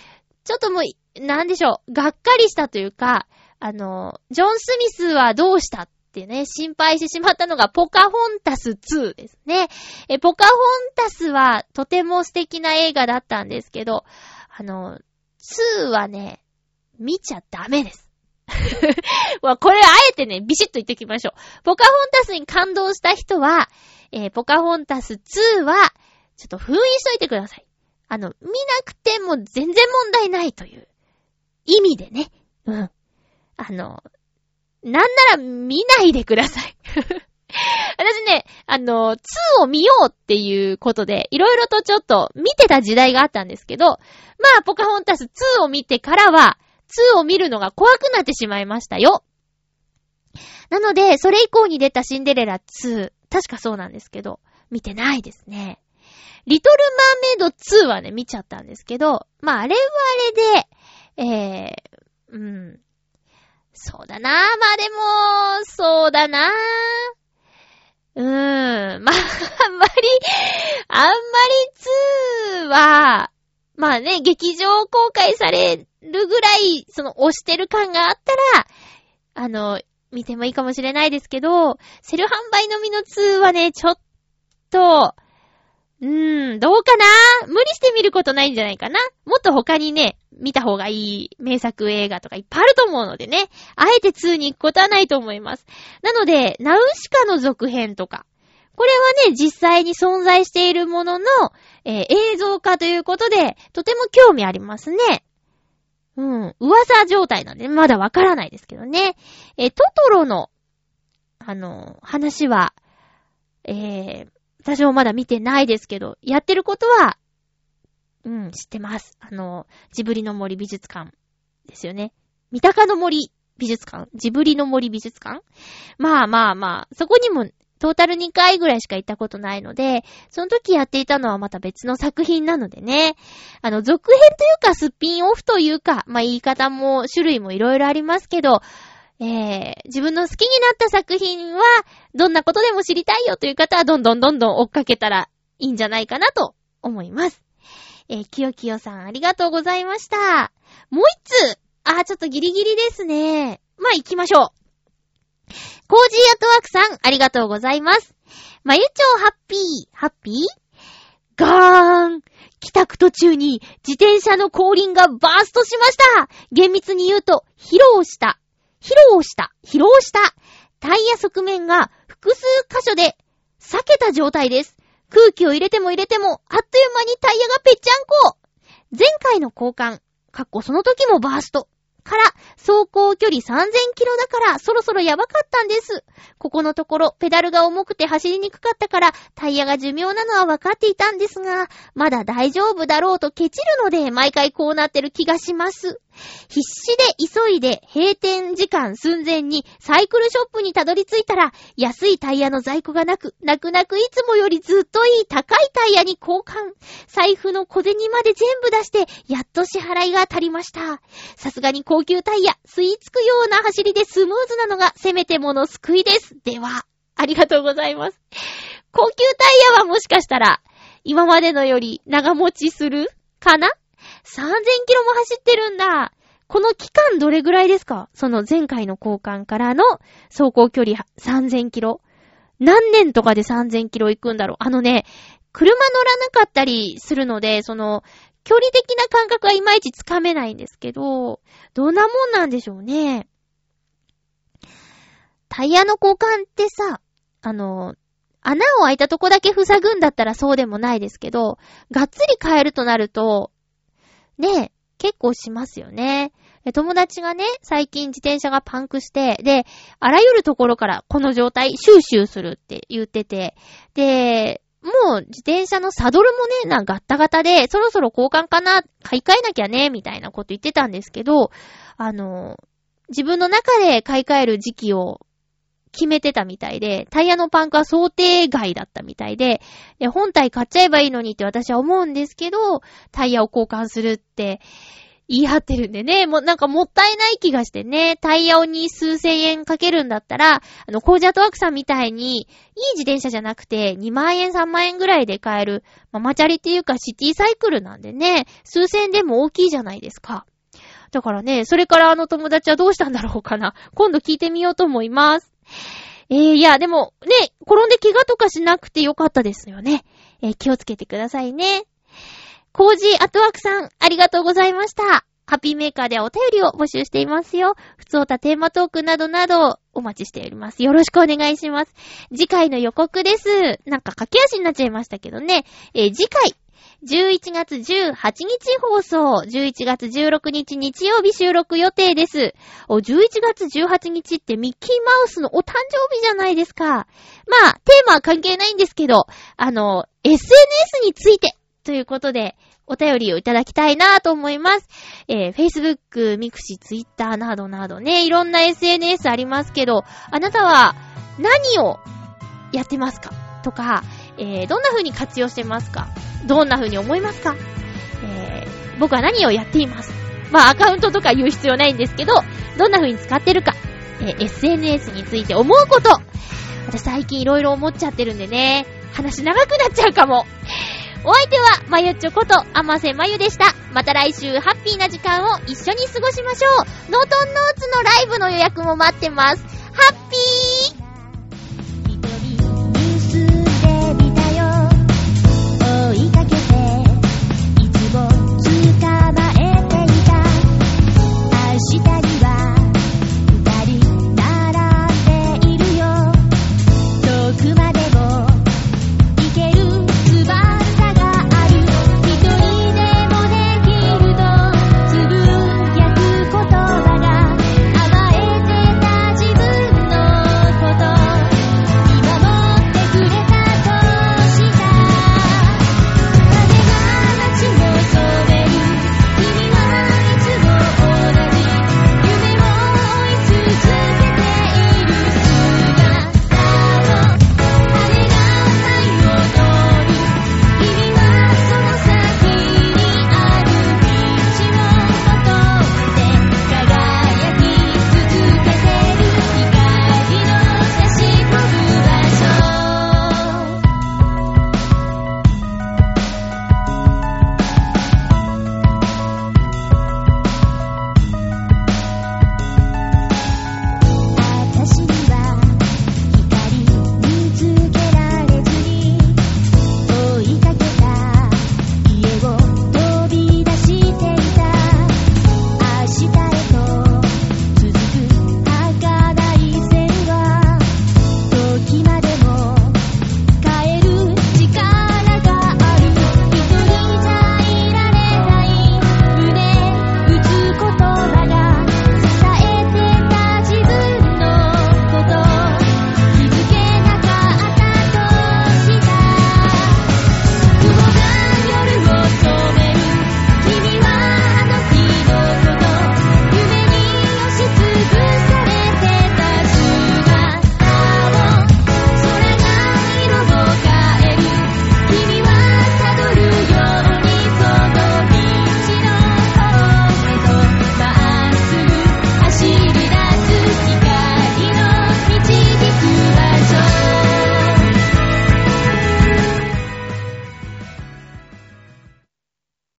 ちょっともう、なんでしょう、がっかりしたというか、あの、ジョン・スミスはどうしたってね、心配してしまったのがポカホンタス2ですね。え、ポカホンタスはとても素敵な映画だったんですけど、あの、2はね、見ちゃダメです。*laughs* これあえてね、ビシッと言ってきましょう。ポカホンタスに感動した人は、えー、ポカホンタス2は、ちょっと封印しといてください。あの、見なくても全然問題ないという意味でね。うん。あの、なんなら見ないでください。*laughs* 私ね、あの、2を見ようっていうことで、いろいろとちょっと見てた時代があったんですけど、まあ、ポカホンタス2を見てからは、2を見るのが怖くなってしまいましたよ。なので、それ以降に出たシンデレラ2、確かそうなんですけど、見てないですね。リトルマーメイド2はね、見ちゃったんですけど、まあ、あれはあれで、えー、うん。そうだなぁまあでも、そうだなぁうーん。まあ、あんまり、あん、ね、劇場公開されるぐらい、その押してる感があったら、あの、見てもいいかもしれないですけど、セル販売のみの2はね、ちょっと、うーん、どうかな？無理して見ることないんじゃないかな？もっと他にね、見た方がいい名作映画とかいっぱいあると思うのでね、あえて2に行くことはないと思います。なので、ナウシカの続編とか、これはね、実際に存在しているものの、えー、映像化ということで、とても興味ありますね。うん。噂状態なんで、まだわからないですけどね。え、トトロの、あの、話は、えー、私もまだ見てないですけど、やってることは、うん、知ってます。あの、ジブリの森美術館ですよね。三鷹の森美術館？ジブリの森美術館？まあまあまあ、そこにもトータル2回ぐらいしか行ったことないので、その時やっていたのはまた別の作品なのでね。あの、続編というかスピンオフというか、まあ、言い方も種類もいろいろありますけど、えー、自分の好きになった作品は、どんなことでも知りたいよという方は、どんどんどんどん追っかけたらいいんじゃないかなと思います。えー、きよきよさんありがとうございました。もう一つあー、ちょっとギリギリですね。まあ、行きましょう。コージーアットワークさん、ありがとうございます。まゆちょハッピー、ハッピー？ガーン帰宅途中に自転車の後輪がバーストしました厳密に言うと、疲労した。疲労した。疲労した。タイヤ側面が複数箇所で避けた状態です。空気を入れても入れても、あっという間にタイヤがぺっちゃんこ前回の交換、かっこその時もバースト。から、走行距離3000キロだから、そろそろやばかったんです。ここのところ、ペダルが重くて走りにくかったから、タイヤが寿命なのは分かっていたんですが、まだ大丈夫だろうとケチるので、毎回こうなってる気がします。必死で急いで閉店時間寸前にサイクルショップにたどり着いたら、安いタイヤの在庫がなく、泣く泣くいつもよりずっといい高いタイヤに交換。財布の小銭まで全部出して、やっと支払いが当たりました。さすがに高級タイヤ、吸い付くような走りでスムーズなのが、せめてもの救いです。では、ありがとうございます。高級タイヤはもしかしたら、今までのより長持ちするかな？3000キロも走ってるんだ。この期間どれぐらいですか？その前回の交換からの走行距離3000キロ。何年とかで3000キロ行くんだろうあのね、車乗らなかったりするので、その、距離的な感覚はいまいちつかめないんですけど、どんなもんなんでしょうね。タイヤの交換ってさ、あの、穴を開いたとこだけ塞ぐんだったらそうでもないですけど、がっつり変えるとなると、ね、結構しますよね。友達がね、最近自転車がパンクして、で、あらゆるところからこの状態、シューシューするって言ってて、で、もう自転車のサドルもね、なんか、ガッタガタで、そろそろ交換かな、買い替えなきゃね、みたいなこと言ってたんですけど、あの、自分の中で買い替える時期を決めてたみたいで、タイヤのパンクは想定外だったみたいで、で本体買っちゃえばいいのにって私は思うんですけど、タイヤを交換するって言い張ってるんでね、もうなんかもったいない気がしてね、タイヤをに数千円かけるんだったら、あの、コージャートワークさんみたいに、いい自転車じゃなくて、2万円3万円ぐらいで買える、まあ、マチャリっていうかシティサイクルなんでね、数千円でも大きいじゃないですか。だからね、それからあの友達はどうしたんだろうかな。今度聞いてみようと思います。えー、いや、でも、ね、転んで怪我とかしなくてよかったですよね。えー、気をつけてくださいね。コージーアトワークさん、ありがとうございました。ハッピーメーカーではお便りを募集していますよ。普通たテーマトークなどなどお待ちしております。よろしくお願いします。次回の予告です。なんか駆け足になっちゃいましたけどね。えー、次回、11月18日放送、11月16日日曜日収録予定です。お、11月18日ってミッキーマウスのお誕生日じゃないですか。まあ、テーマは関係ないんですけど、あの、SNS についてということで、お便りをいただきたいなと思います。えー、Facebook、ミクシ、Twitter などなどね、いろんな SNS ありますけど、あなたは何をやってますか？とか、えー、どんな風に活用してますか？どんな風に思いますか？えー、僕は何をやっています？まあ、アカウントとか言う必要ないんですけど、どんな風に使ってるか、えー、SNS について思うこと。私最近いろいろ思っちゃってるんでね、話長くなっちゃうかも。お相手は、まゆちょこと、あませまゆでした。また来週、ハッピーな時間を一緒に過ごしましょう。ノートンノーツのライブの予約も待ってます。ハッピー